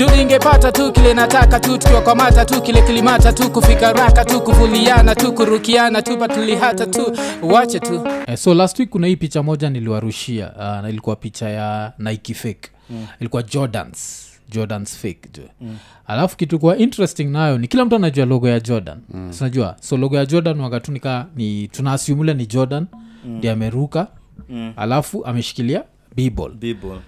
juu ningepata tu kile nataka tu tukiwakwamata tu kile kilimata tu kufika raka tu kuvuliana tu kurukiana tu patulihata tu wache tu eh, so last week kuna hii picha moja niliwarushia uh, na ilikuwa picha ya nike fake mm. ilikuwa jordans jordans fake jo mm. alafu kitu kwa interesting nayo ni kila mtu anajua logo ya jordan mm. sinajua so logo ya jordan wakatunika ni tunaasiumule ni jordan ndi ameruka Mm. alafu ameshikilia bball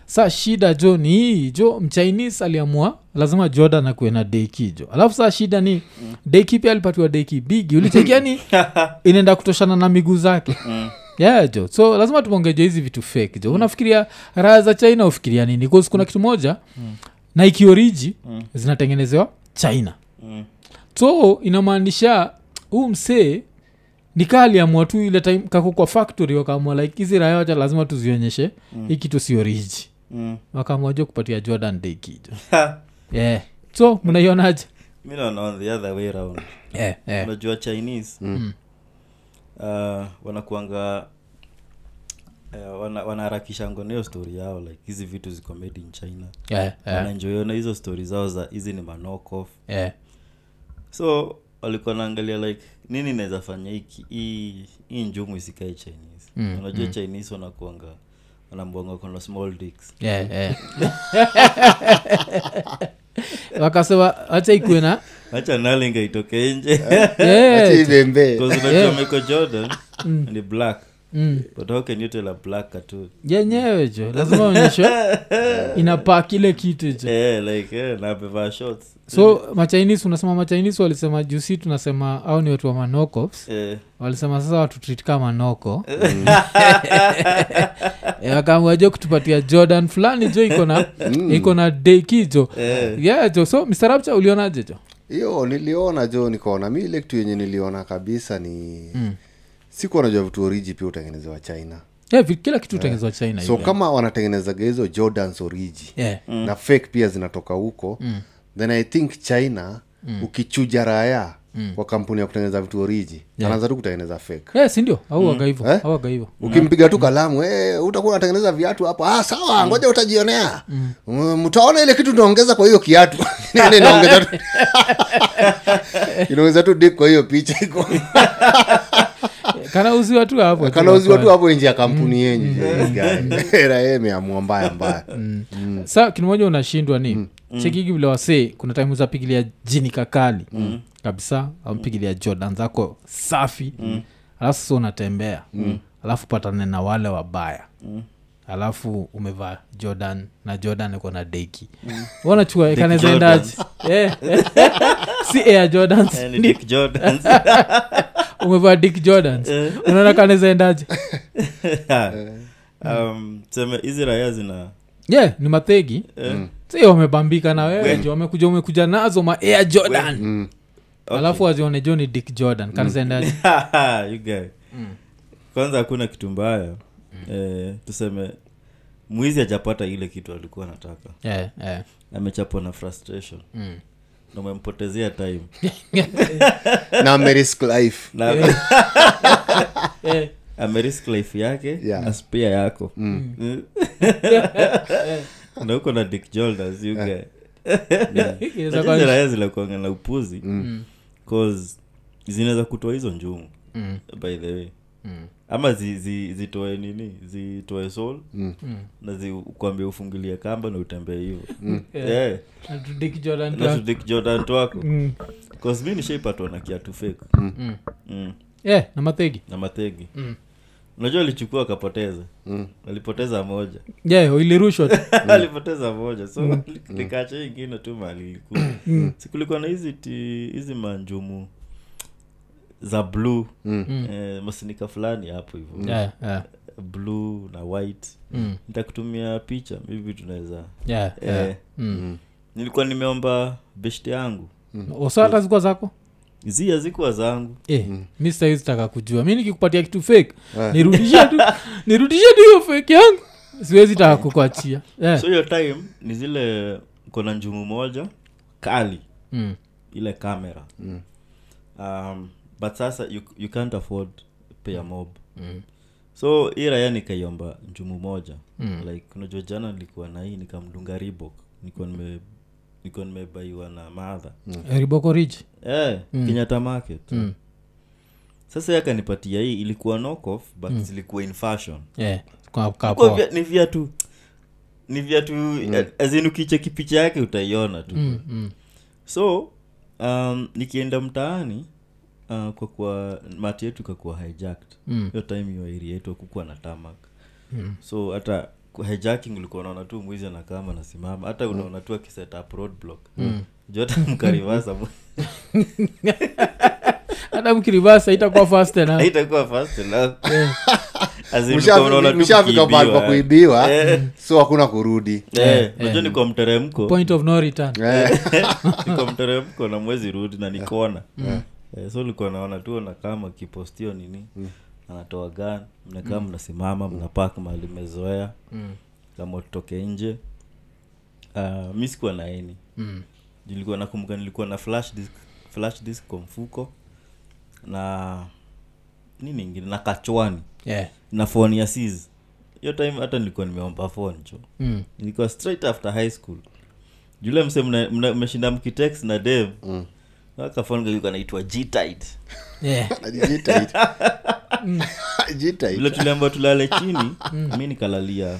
sa shida jo ni hii jo mchinese aliamua lazima jordan akuwe na deki jo alafu saa shida ni mm. deki pia alipatiwa deki bigi ulichekiani inaenda kutoshana na miguu zake Mm. yeah jo so lazima tumongeja hizi vitu fake jo unafikiria raha za china ufikiria nini bcause kuna kitu moja mm. nike oriji Mm. zinatengenezewa china Mm. so inamaanisha huu msee nikaa aliamua tu ile time kako kwa factory wakaamua like hizi raya wacha lazima tuzionyeshe mm. hii kitu sio riji Mm. wakaamua jo kupatia jordan dekijo yeah. so mnaionaje mi naona on the other way round yeah, yeah. unajua chinese Mm. uh, wanakuanga uh, wana, wanaharakisha ngoneo stori yao like hizi vitu ziko made in china Yeah, yeah, wanaenjoyona hizo stori zao za hizi ni manokof yeah. so walikuwa naangalia like nini naweza fanya hiki? Hii hii njumu isikae chinese. Mm, unajua chinese wanakuanga wanambwanga kona small dicks. Yeah, yeah. wakasema hacha ikuwe na hacha nalinga itoke nje. Yeah. Yeah. Jordan ni black Mm. but how can you tell a black cartoon? Yenyewe jo lazima onyeshe inapaa kile kitu jo eh like eh, na amevaa shorts so machinese unasema machinis walisema jusi tunasema au ni watu wa manokofs yeah. walisema sasa watutrit kama noko. Eh, wakaamua jo kutupatia jordan fulani jo iko na iko na deki jo. Yeah. yeah jo. So mr ulionaje jo? Hiyo niliona jo nikaona. Mi ile kitu yenye niliona kabisa ni Mm. Sikuwa najua vitu oriji pia utengenezewa china. Yeah, vi- kila kitu yeah. china so yule. kama wanatengenezaga hizo jordans oriji yeah. na fake pia zinatoka huko Mm. then i think china ukichuja raya kwa kampuni ya kutengeneza vitu oriji anaanza tu kutengeneza fake. Yeah, sindio auaga hivo mm. auaga hivo ukimpiga tu kalamu eh, utakuwa unatengeneza viatu hapo ah, sawa ngoja utajionea. Mm. mtaona ile kitu naongeza kwa hiyo kiatu. Inaongeza tu inaongeza tu dik kwa hiyo picha iko kanauziwa tu hapo kanauziwa tu hapo. nje ya kampuni yenyu raha imeamua mbaya mbaya. Sa kimoja unashindwa ni? Chekigi vile wasee kuna time uzapigilia jini kakali. Kabisa ampigilia jordan zako safi. Alafu sasa unatembea. Alafu patane na wale wabaya. Alafu umevaa jordan na jordan iko na deki. Wanachua kanaezaendaji si air jordans. Eh. umevaa dick jordans unaona kanaezaendaje um, tuseme hizi raya zina yeah ni mathegi mm. si wamebambika na wewe. Jo wamekuja umekuja nazo ma air jordan. Mm. alafu wazione jo ni dick jordan kanazendaje mm. guy kwanza hakuna kitu mbaya. Eh, tuseme mwizi ajapata ile kitu alikuwa anataka. Yeah, yeah. amechapwa na frustration. Mm. Na umempotezea time na amerisk life. Na Eh, amerisk life yake Yeah. na spia yako. Mm. na huko na dick Jolders, you guy. inaweza Lakini kuwa- hizi raya zilakuanga na upuzi. Cause zinaweza kutoa hizo njungu Mm, by the way. Mm, ama zi, zi, zitoe nini? Zitoe soul. Mm. mm. na zikwambia ufungilie kamba na utembee hivo Yeah. yeah. Na tudik jordan twako Mm, mi nishaipatwa na kiatu fake. Mm. mm. Yeah, na mathegi na mategi. Mm. unajua alichukua akapoteza. Mm. alipoteza moja. Yeah ilirushwa alipoteza moja. So nikacha hii ingine tu mali ilikuwa. Sikulikuwa na hizi hizi manjumu za blue. Mm. eh, masinika fulani hapo hivo. Yeah, yeah. blue na white. Mm, nitakutumia picha mivi tunaweza. Yeah, yeah. eh, Mm. nilikuwa nimeomba beshte yangu. Osa hata zikuwa zako? Zi hazikuwa zangu. Eh, mi sahizi taka kujua. Mi nikikupatia kitu fake Eh. nirudishe tu nirudishe tu hiyo fake yangu. Siwezi taka kukuachia. Yeah. so hiyo time ni zile kona njumu moja kali. Mm. ile kamera um, but sasa you, you can't afford pay a mob. Mm. so hii raya nikaiomba njumu moja. Mm. like unajua jana nilikuwa na hii nikamdunga ribok nilikuwa nime niko nimebaiwa na madha Eh, riboko ridge eh, kenyatta market. Mm. sasa akanipatia hii ilikuwa knockoff but zilikuwa in fashion. Yeah. kwa- kwa Kwa vya- ni viatu ni viatu azin ukicheki picha yake utaiona tu. Mm, mm. so um, nikienda mtaani uh, kwa kuwa mati yetu ikakuwa hijacked. Mm. hiyo time hiyo area yetu akukuwa na tamak mm. so hata hijacking ulikuwa unaona tu mwizi anakama nasimama hata unaona tu akiset up roadblock. Mm. jota mkarivasa hata mkirivasa itakuwa fast enough. fast mshafika pahali pa eh. kuibiwa so hakuna kurudi. Najua unajua ni kwa mteremko. Point of no return. Eh, niko mteremko na mwezi rudi na nikona eh, so ulikuwa naona tu nakama kipostio nini anatoa gan mnakaa mnasimama mnapak mahali mmezoea. Kama tutoke nje. Uh, mi sikuwa na eni Mm. nilikuwa nakumbuka nilikuwa na flash disk, flash disk kwa mfuko na nini ingine na kachwani. Yeah. na phone ya sis hiyo time hata nilikuwa nimeomba phone cho Mm. nilikuwa straight after high school. Jule mse mmeshinda mkitex na dev. Mm. Akafon naitwa gtit Yeah. jitahidi. Jitahidi. vile tuliamba tulale chini mi nikalalia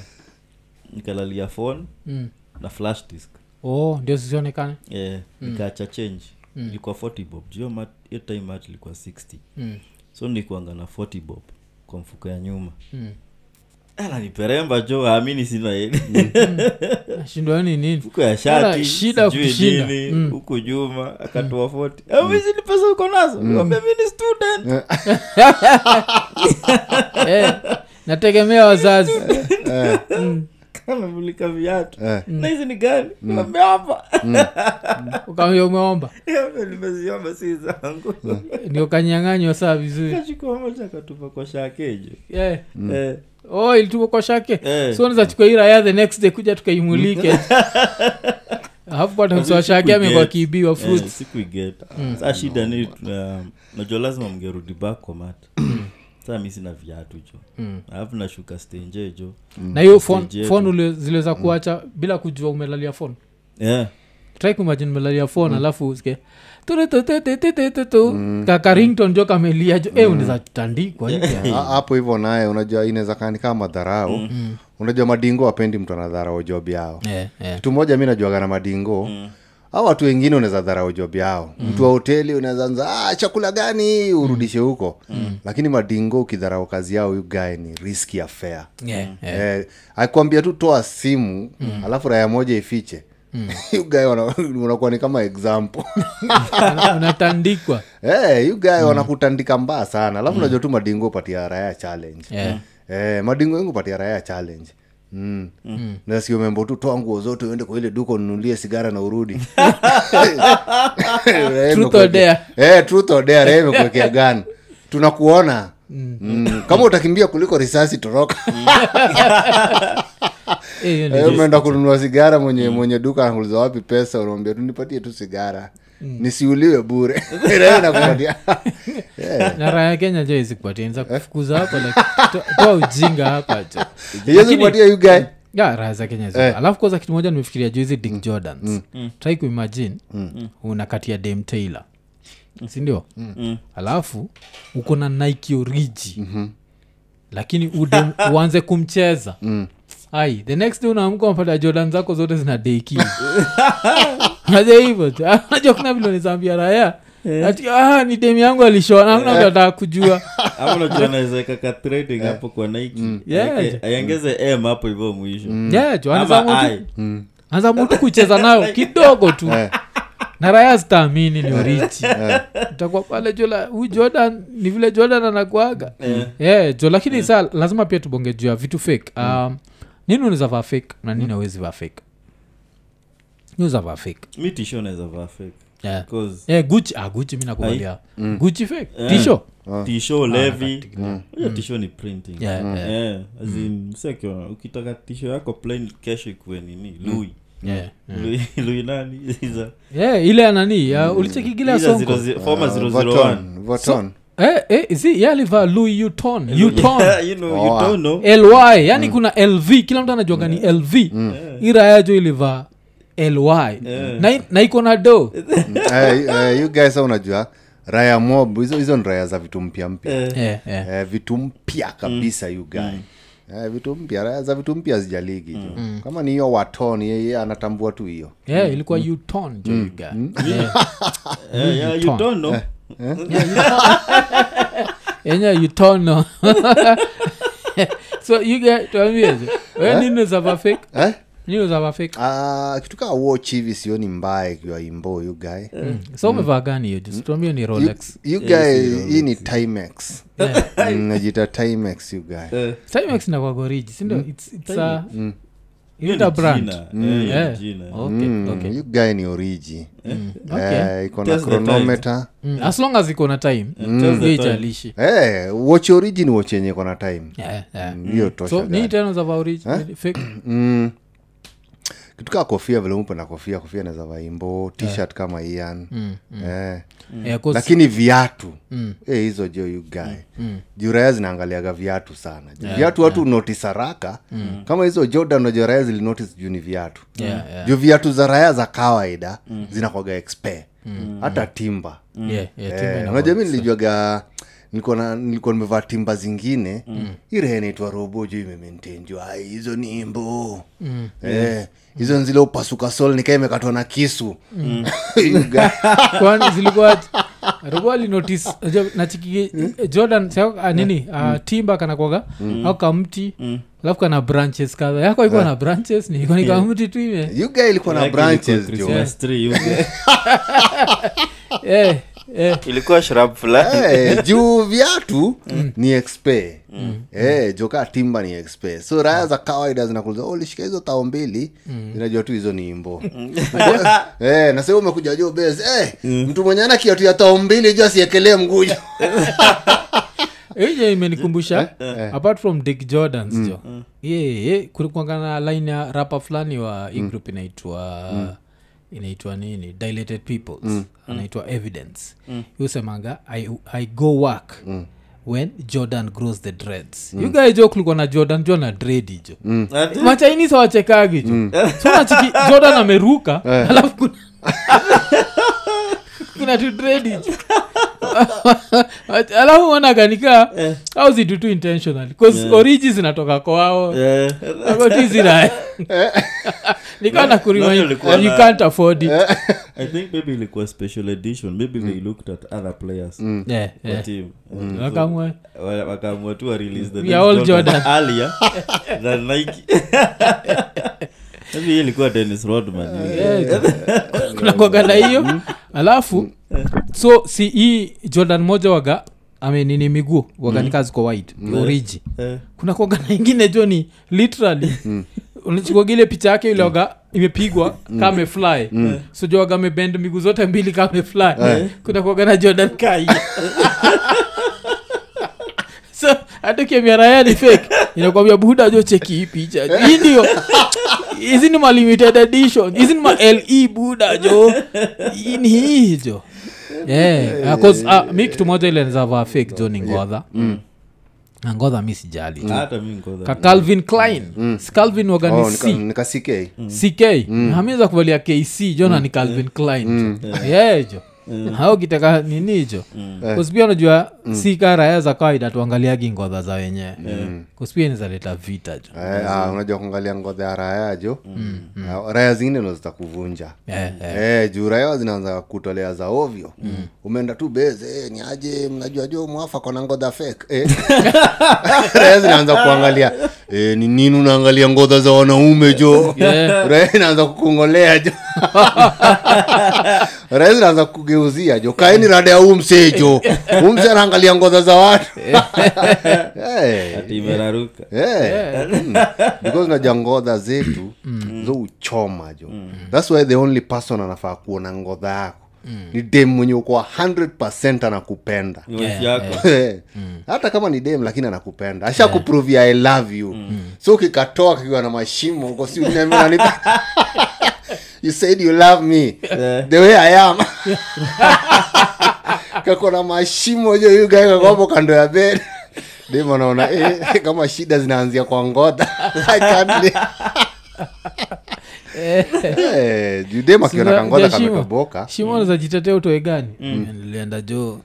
nikalalia phone Mm. na flash disk oh ndio zisionekane mm. nikaacha change ilikuwa 40 bob juu hiyo mat- hiyo time mat ilikuwa 60 Mm. so nilikuanga na 40 bob kwa mfuko ya nyuma Mm. Ananiperemba jo amini sina ni nini? Ya shati shida kushinda. nini. Mm. huku juma akatoa 40 mm. hizi ni pesa uko nazo? Nikamwambia mi ni student. Eh, nategemea wazazi. Kamemulika viatu. Eh. na hizi ni gani? Nikamwambia hapa. Ukamwambia umeomba? Nimeziomba si zangu. Ndio kanyang'anywa saa vizuri. Kachukua moja akatupa kwa shakejo yeah. eh, oh ilituko kwa shake. Eh. so chukua hii raya the next day kuja tukaimulike. Alafu pata msoa shake amekuwa kiibiwa eh, saa shida ni um, najua lazima mgerudi back kwa mata saa mi sina viatu jo. Alafu nashuka stenje jo. Na hiyo fon, ule- ziliweza kuacha bila kujua umelalia fon yeah. Try kuimagine umelalia phone alafu usikie turututututututu kakarington jo kamelia jo e unaweza tandikwa hapo hivyo naye unajua inaweza kani kama madharau unajua madingo wapendi mtu anadharau job yao. Yeah, yeah. kitu moja mi najuaga na madingo au watu wengine unaweza dharau job yao. Mtu wa hoteli unaweza anza ah, chakula gani? Urudishe huko. Lakini madingo ukidharau kazi yao guy ni riski affair. Yeah, yeah. eh, akwambia tu toa simu alafu raya moja ifiche you guy unakuwa ni kama example. Unatandikwa. Hey, you guy wanakutandika mbaya sana. Alafu najua tu madingo upatia raya challenge. Yeah. hey, madingo yangu upatia raya challenge. Mm. Mm. nasio membo tu toa nguo zote uende kwa ile duka ununulie sigara na urudi. Eh, dare, raya imekuwekea gani tunakuona. Mm. kama utakimbia kuliko risasi toroka Eh, Eh, umeenda kununua sigara mwenye mwenye duka anauliza wapi pesa? Unaambia tunipatie tu sigara. Nisiuliwe bure. Raya na raha ya kenya jo izikupatia niza kufukuza hapo toa ujinga hapa jo. Iwezi Lakini- kupatia you guy. ya raha za kenya eh. alafu kwanza kitu moja nimefikiria juu dick mm. jordans. Try kuimagine unakatia dam taylor. Sindio alafu uko na nike oriji lakini ude uanze kumcheza ai the next day unaamka unapata jordan zako zote zina deki aja hivo. Ah, kuna vile nizambia raya ati ah, ni demi yangu alishona amna mtu kujua. Hapo kwa Yeah. M hapo hivyo mwisho. Yeah, mtu- anza mtu kucheza nayo kidogo tu. Na raya zitaamini ni urichi utakuwa pale jola huyu jordan ni vile jordan anakuaga. Yeah, jo lakini saa lazima pia tubonge juu ya vitu fake. Um, nini unaweza vaa fake na nini awezi vaa fake? Niuza vaa fake? Mi tisho naweza vaa fake. Yeah. Cause yeah, guchi ah, guchi mi nakuvalia. Guchi fake? Eh. tisho? Tisho levi. hiyo tisho ni printing. Yeah, yeah. Eh, as in, si ukitaka tisho yako plain kesho ikuwe nini? Lui. Yeah. lui lui nani? Iza- yeah, ile anani ulichekigile zero former Uh, 001. Voton, Voton. Eh, eh, si yalivaa louis uton uton You know, you don't know. ly yani kuna lv kila mtu anajuaga ni lv mm. irayajo ilivaa ly na, na iko na do Eh, eh, you guys unajua raya mob hizo hizo ni raya za vitu mpya mpya. Yeah. yeah. eh, vitu mpya kabisa you guy. Eh, vitu mpya raya za vitu mpya zijaligi jo kama ni hiyo waton yeye anatambua tu hiyo. Yeah, ilikuwa uton jo you guy. Yeah. Eh, yeah, you don't know. Yenye yutono so you get tuambieje we nini zava fake? Eh? zava fake. Ah, kitu kaa watch hivi sioni mbaya ikiwa imbo you guy. So umevaa gani hiyo? Just tuambie ni rolex. you guy hii ni timex. Mm, najita timex you guy. Eh, timex inakwagoriji sindo it's, it's. Eh, okay, Mm, okay. you guy ni origi. Okay. Eh, iko na Mm, as long as iko na time. Ijalishi Eh, watch ni watch yenye iko na time. Yeah, yeah. Mm, hiyo tosha tena zava oriji mm. kofia vile na kofia kofia naweza vaimbo tshirt kama ian Mm, eh. Yeah, 'cause- lakini viatu. Mm. eh, hizo jo you guy. Mm. juraya zinaangaliaga viatu sana. Viatu watu notice haraka. Kama hizo jordan najo raya zilinotice juu ni viatu. Yeah, yeah. juu viatu za raya za kawaida zinakwaga expe. Hata timba Yeah, yeah, timba Eh, unajua mi work. nilijuaga nilikuwa na- nilikuwa nimevaa timba zingine. Mm. irehe naitwa robo juu imementenjwa ai hizo ni imbo mm. eh, hizo nzile upasuka sol nikaa imekatwa na kisu. Mm. kwani zilikuwa robo alinotice nachiki jordan sio, nini nini uh, timba kanakwaga au kamti alafu kana branches kadha. Yako ikuwa na branches ni iko ni kamti tu ime. Ilikuwa na branches eh, eh. ilikuwa shrub fulani Eh, juu viatu ni expe. Eh, joka timba ni expe. So raya za kawaida zinakuliza oh, hizo tao mbili? Zinajua tu hizo ni imbo. Eh, na sasa umekuja juu bes. Eh, mtu mwenye ana kiatu ya tao mbili ju asiekelee mguja ije imenikumbusha apart from dick jordans jo. Ye yeah, yeah, kulikuangana line ya rapa fulani wa group inaitwa inaitwa nini? Dilated peoples. Anaitwa evidence. Yusemanga I, i go work when jordan grows the dreads. You guys jo kulikuwa na jordan jo na dredi jo. Mm. machinese wachekagi jo. So nachiki jordan ameruka alafu kuna kuna tu dredi jo alafu wanaganika au zitu tu intentionally? Bcause origi zinatoka kwao. Eh, akotizira nikaa na kurima you can't afford it. I think maybe ilikuwa special edition. Maybe they looked at other players. Yeah, yeah. team. Eh, so, Wakamwe. wa- tu wa the We all Jordan. earlier than Nike. maybe ilikuwa dennis rodman. Kuna kwagana hiyo. Alafu so si hii jordan moja waga amenini miguu waganika ziko wide oriji yeah. kuna kwaga na ingine jo ni literally. Unachukua picha yake ile waga imepigwa kame fly. So joaga amebend miguu zote mbili kame fly. Kuna kwaga na jordan kai. So hata ni fake inakwambia buda jo cheki hii picha. Hii ndio. Hizi ni edition? Hizi ni ma le buda jo? Hii ni hii jo yeah. uh, 'cause, uh, mi kitu moja ile nizavaa fake jo ni ngodha na ngodha mi sijali. Ngodha ka calvin klein. Si calvin oh, wagani nika, c nika CK. hamiza kuvalia kc jona ni calvin klein. Jo yeah. Jo hao kitaka nini jo kuspia unajua si karaya za kawaida tuangaliagi ngodha za wenyewe kuspia nizaleta vita jo. Eh, ah, unajua kuangalia ngodha ya raya jo. Ah, raya zingine ndo zitakuvunja. Yeah, yeah. E, juu raya zinaanza kutolea za ovyo. Umeenda tu beze eh, ni aje mnajua jo mwafaka na ngodha fek e. raya zinaanza kuangalia e, ni nini unaangalia ngodha za wanaume jo? Yeah. raya inaanza kukungolea jo. Raya zinaanza kugeuzia jo. Kaeni rada ya huu msee jo. Huu msee anaangalia ngodha za watu. Eh. Ati yeah. Yeah. Mm. because najua ngodha zetu zo uchoma jo. Thats why the only person anafaa kuona ngodha yako. Ni dem mwenye uko 100 anakupenda. Yeah, yeah. yako. Eh. hata kama ni dem lakini anakupenda. Asha kuprovia i love you. So ukikatoa kikiwa na mashimo uko si you said you love me. The way i am. Kako na mashimo jo yu kando ya bed dem naona eh, kama shida zinaanzia kwa can't live. Eh, judem akiona shimo. kamekaboka shimo nazajitetea utoe gani? Nilienda jo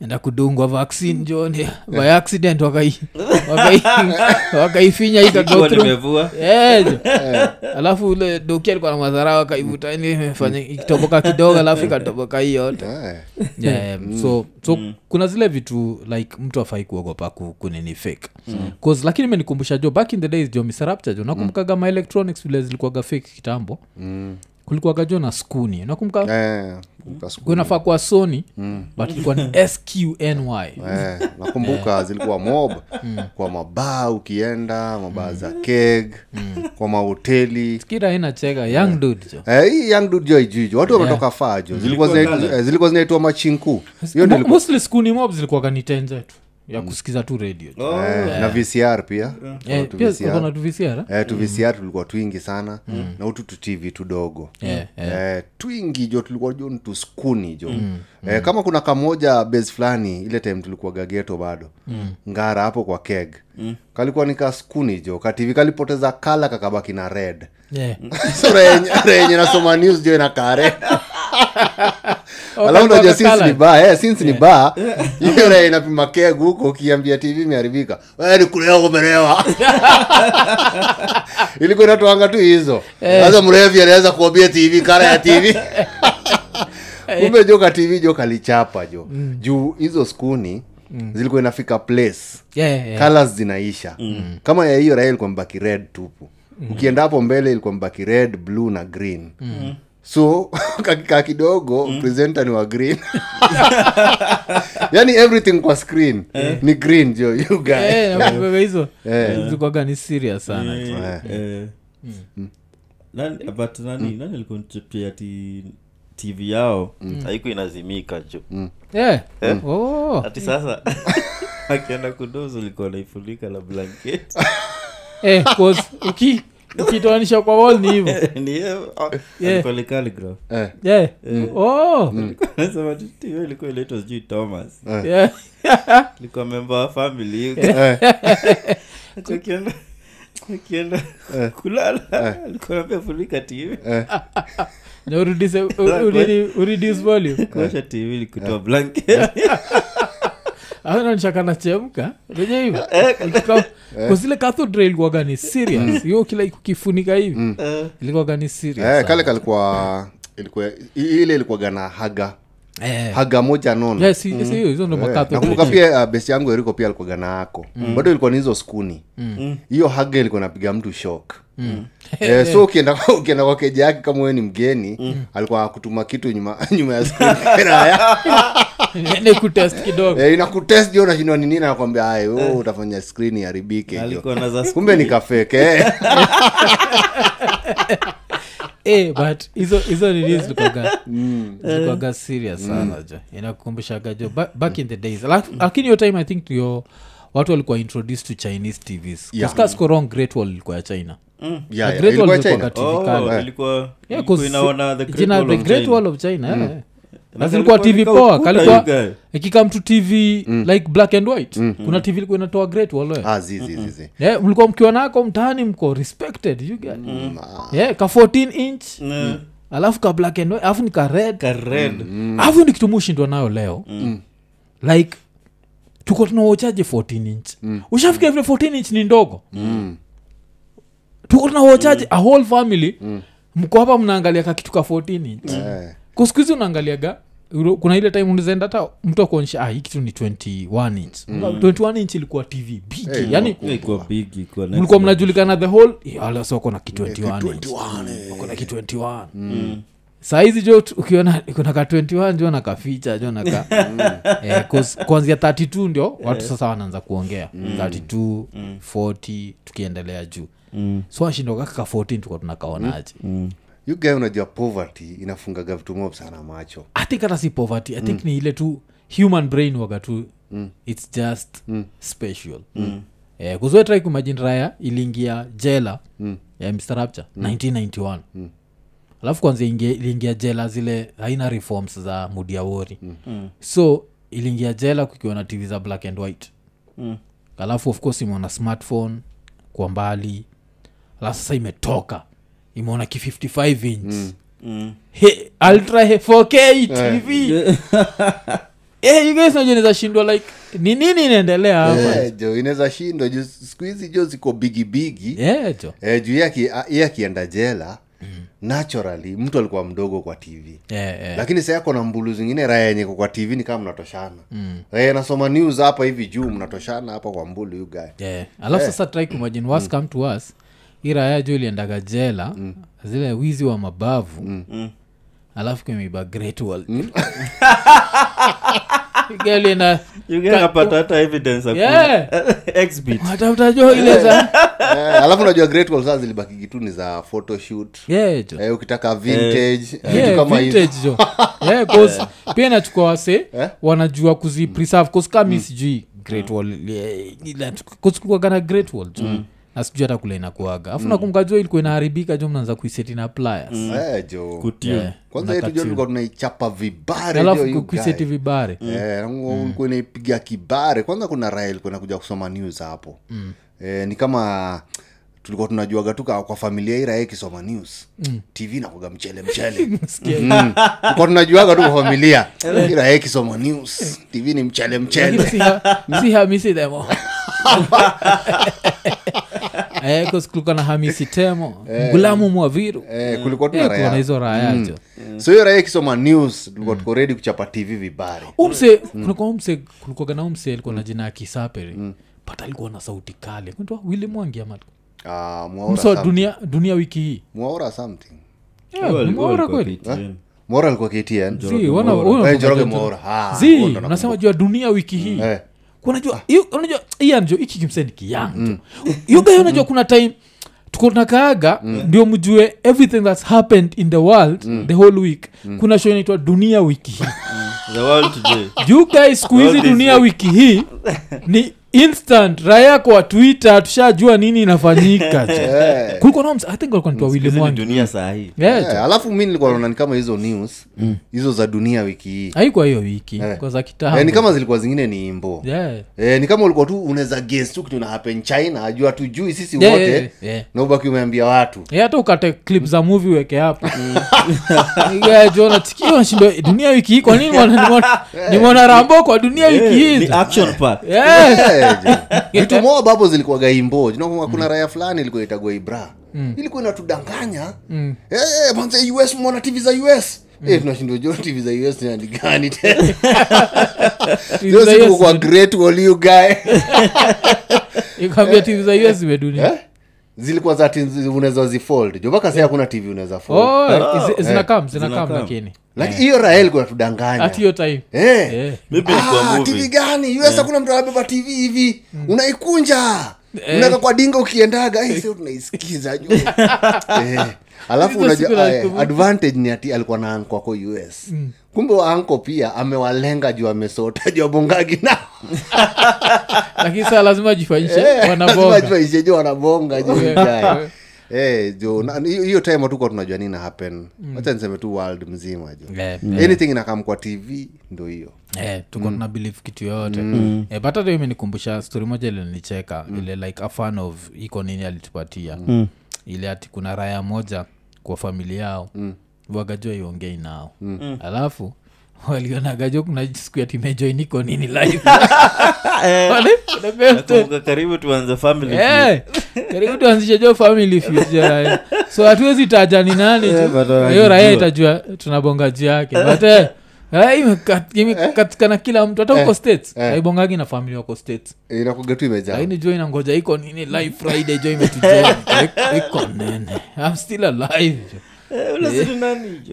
enda kudungwa vaccine jo ni- by accident wakai- wakai- wakaifinya Eh, jo. alafu ule doki alikuwa na madhara wakaivuta imefanya ikitoboka kidogo alafu ikatoboka hii yote. Eh, yeah, so so kuna zile vitu like mtu afai kuogopa ku, kunini fake. Cause lakini imenikumbusha jo back in the days jo misarapta jo nakumbukaga mm. maelectronics vile zilikuwaga fake kitambo. Mm, kulikuwaga jo na skuni. Nakumbuka eh, ukasiku- kunafaa kuwa sony but ilikuwa ni sqny Eh, nakumbuka zilikuwa mob. Kwa mabaa ukienda mabaa za keg. Kwa mahoteli. Kira inachega young young dude jo. Eh, hii young dude jo ijuijo watu wametoka faa jo. Zilikuwa Zilikuwa zinaitwa- eh, machinku. Hiyo ndio Mo- ilikuwa- mostly skuni mob zilikuwa tu ya kusikiza tu radio. Oh, eh, na vcr pia. Eh, tu VCR. VCR, eh? eh, tu vcr tulikuwa twingi sana. Na utu tu tv tudogo Yeah, Eh, twingi jo tulikuwa jo ni tuskuni jo. Eh, kama kuna kamoja base fulani ile time tulikuwa gageto bado. Ngara hapo kwa keg. Kalikuwa ni kaskuni jo. Kativi kalipoteza kala kakabaki na red. Yeah. so renye renye nasoma news jo inakaa red alafu unajua since ni baa eh, since ni baa hiyo raha inapima keg huko ukiambia tv imeharibika. "Wewe ni kulea umelewa ilikuwa inatoanga tu hizo. Sasa mrevi anaweza kuambia tv kara ya tv kumbe joka tv joka lichapa jo. Juu hizo skuni zilikuwa inafika place. Yeah, yeah. colors zinaisha. Kama ya hiyo raha ilikuwa mbaki red tupu. Ukienda hapo mbele ilikuwa mbaki red blue na green so kakikaa kidogo presenter ni wa green. Yani everything kwa screen. Ni green jo you guy Eh, hizo zikwaga ni serious sana. Eh. eh, nani but nani nani alikuwa ati tv yao? Aiku inazimika jo. Yeah. Oh. ati sasa akienda kudozo likuwa naifunika la blanketi Eh, 'cause uki ukitoanisha kwa wall ni hivo ni yeye, ah. Eh, oh. Ilikuwa sijui thomas. Memba wa family. Eh, kulala. Alikuwa funika tv Na volume. kuosha tv likutoa blanket aonanishaka nachemka. Venye hivo kuzile cathedral ilikuwaga ni serious. Hiyo kila kukifunika hivi. Eh, ilikuwaga ni serious? Eh, kale kalikuwa ilikuwa ile ilikuwaga na haga. Eh. haga moja nono. Yeah, si- si hiyo, hizo ndo Eh, macathedral. nakumbuka pia uh, besi yangu eriko pia alikuwaga na ako. Bado ilikuwa ni hizo skuni. Hiyo haga ilikuwa napiga mtu shok Eh, so ukienda ukienda kwa keja yake kama wewe ni mgeni alikuwa akutuma kitu nyuma nyuma ya skrinaya raya kutest kidogo. Eh, inakutest jo nashindwa nini nakwambia ay oh, utafanya skrini iharibike jo alikuwa na za kumbe ni kafeke eh. Eh, but hizo hizo nini zilikuwaga zilikuwaga serious sana jo inakukumbushaga jo back in the days. Lakini your time i think ndio watu walikuwa introduced to chinese tvs Yeah. kaskorong great wall ilikuwa ya china. Yeah, The Great Wall China. ilikuwaga TV Oh, kali. ilikuwa Yeah, ilikuwa inaona the Great Wall of great China. mm. yeah, china na zilikuwa tv poa. kalikuwa ikikam to tv like black and white. Kuna tv ilikuwa inatoa great wall eh. Ah, zi, zi, zi, zi. yeah, mlikuwa mkiwa nako mtaani mko respected you get yeah, ka 14 inch. Mm. alafu ka black and white alafu ni ka red. Red. alafu ni kitu mushindwa nayo leo. Like tuko tunawochaje 14 inch? Ushafikia vile 14 inch ni ndogo. Tuko tunawochaje a whole family? Mko hapa mnaangalia ka kitu ka 14 inch? Eh, kusikuhizi unaangaliaga kuna ile time unazaenda hata mtu akuonyesha ah, hii kitu ni 21 inch. 21 inch ilikuwa tv big hey, yani ilikuwa next mlikuwa mnajulikana the whole alesoko na ki 21 inch. wako na ki 21 saizi jo tu- ukiona kuna ka 21 jo na kaficha jo naka eh, kuanzia 32 ndio watu sasa wanaanza kuongea. 32 40 tukiendelea juu. Mm. so washindokaka ka 14 tuka tunakaonaje? You guy unajua poverty inafungaga vitu mob sana macho. I think hata si poverty i think ni ile tu human brain waga tu. Its just special. Mm. eh, kuzoetrai kumajini raya iliingia jela mm. ya mr rapture 1991 alafu kwanza iliingia jela zile haina reforms za mudiawori mm. so iliingia jela kukiwa na tv za black and white. Mm. alafu of course imeona smartphone kwa mbali. Alafu sasa imetoka. Imeona ki 55 inch. Mm. He- ultra he- 4k tv Eh, you guys najua inaweza shindwa like ni nini inaendelea hapa? Eh, jo inaweza shindwa. Siku hizi jo ziko bigibigi yeah, jo eh, juu ye akienda jela naturally mtu alikuwa mdogo kwa tv yeah, yeah. lakini saa kona na mbulu zingine raya yenye kwa tv ni kama mnatoshana. Raya nasoma news hapa hivi juu mnatoshana hapa kwa mbulu you guy. Yeah. alafu sasa try kumagine was come to us hii raya juu iliendaga jela zile wizi wa mabavu. Mm. alafu kimeiba great world. Galienda Hata evidence Yeah. jo ile za eh, alafu unajua great wall saa zilibaki ni za photoshoot. Yeah, jo. Eh, ukitaka vintage vitu Yeah, kama hizo. vintage jo. Yeah, 'cause pia nachukua wase Eh? wanajua kuzi preserve cause kami sijui great wall yeah, ila- 'cause great wall jo na sijui hata kule inakuaga afu nakumbuka ilikuwa inaharibika jo mnaanza kuisetina pliers. Eh, jo Kutune. Kwanza yetu jo tulikuwa tunaichapa vibare alafu kuiseti vibare. Eh, ulikuwa inaipiga kibare. Kwanza kuna raha ilikuwa inakuja kusoma news hapo. Eh, ni kama tulikuwa tunajuaga tu kwa familia ira ikisoma news. Tv nakuga mchele mchele. Mm. tunajuaga tu kwa familia. Ira ikisoma news tv ni mchele mchele. Si ha- si hamisi demo Eh, kulikuwa na hamisi temo gulamu mwaviru. Eh, kulikuwa tuna Eh, raha hizo raha yacho so hiyo raha ikisoma news tulikuwa tuko ready kuchapa tv vibari. Umse kunakuwa umse kulikuwa na umse alikuwa na jina ya kisaperi but alikuwa na sauti kale kuitwa wili mwangi ama Ah, mso something. dunia dunia wiki hii. Mwaura something. Yeah, ni Mwaura kweli. KTN. mwaora alikuwa ktn Si, wana- Mwaura. wana- Eh, Njoroge Mwaura. Ah, Zi, unasema juu ya dunia wiki hii. Eh. Unajua kimseni kiyanjo yuga unajua kuna time tukonakaaga mm. ndio mjue everything that's happened in the world the whole week. Kuna show inaitwa dunia wiki hii. The world today. you guys siku hizi All this dunia wiki hii ni instant raya kwa twitter tushajua nini inafanyika. Eh. i think walikuwa ni Yeah, Eh, alafu mi nilikuwa naona ni kama hizo news hizo za dunia wiki hii. Haikuwa hiyo wiki yeah. kwa za kitambo. Eh, ni kama zilikuwa zingine ni imbo. Yeah. eh, ni kama ulikuwa tu unaweza guess tu kitu happen china ajua tujui sisi Yeah, wote. yeah, yeah. na ubaki umeambia watu. Eh, hata ukate clip za movie uweke hapo. Jonatikiwashindo dunia wiki hii kwa nini nimeona rambo kwa dunia wiki hii? ni action pack. Yeah. Eh, vitu moa bapo zilikuwaga imbo Jina kuna raya fulani ilikuwa itagwa ibra ilikuwa inatudanganya. Eh, kwanza us mwana tv za us Eh, tunashindwa jua tv za us ni gani tena? Kwa great wall you guy? Tv za us imedunia Eh? zilikuwa zati unaweza zifold. Jo mpaka sasa hakuna tv unaweza fold. Oh, oh. zinakam zinakam zinakam. lakini hiyo hiyo time. Eh. Eh. Maybe ni kwa Ah, movie. tv gani? Us hakuna mtu anabeba tv hivi. Unaikunja. Unaweka kwa dinga ukiendaga. Eh, sio tunaisikiza juu eh. alafu unajua eh, advantage ni ati alikuwa na anko ako us kumbe wa anko pia amewalenga juu amesota juu abongagi na lakini saa lazima jifanyishe Eh, wanabonga. juu wanabonga juu Eh. Jo na- hiyo time hatukuwa tunajua nini na happen wacha niseme tu world mzima jo. Eh, anything inakam kwa tv ndo hiyo. Eh, tuko tuna believe kitu yoyote. Eh, but hata hiyo imenikumbusha story moja ilinicheka ile like a fan of iko nini alitupatia. Ile ati kuna raya moja kwa familia yao. Wagajua iongei nao. Alafu walionagajo kuna siku ya timejoin nini live? Eh, Eh, karibu tuanzishe jo family future so hatuwezi taja ni nani Eh, but hiyo raia itajua tunabonga juu yake. But eh, imekatikana kila mtu. Hata huko states aibongagi na famili wako states. Inakuga tu jo inangoja iko nini? Live friday jo imetujoin. Iko- iko nene. Am still alive jo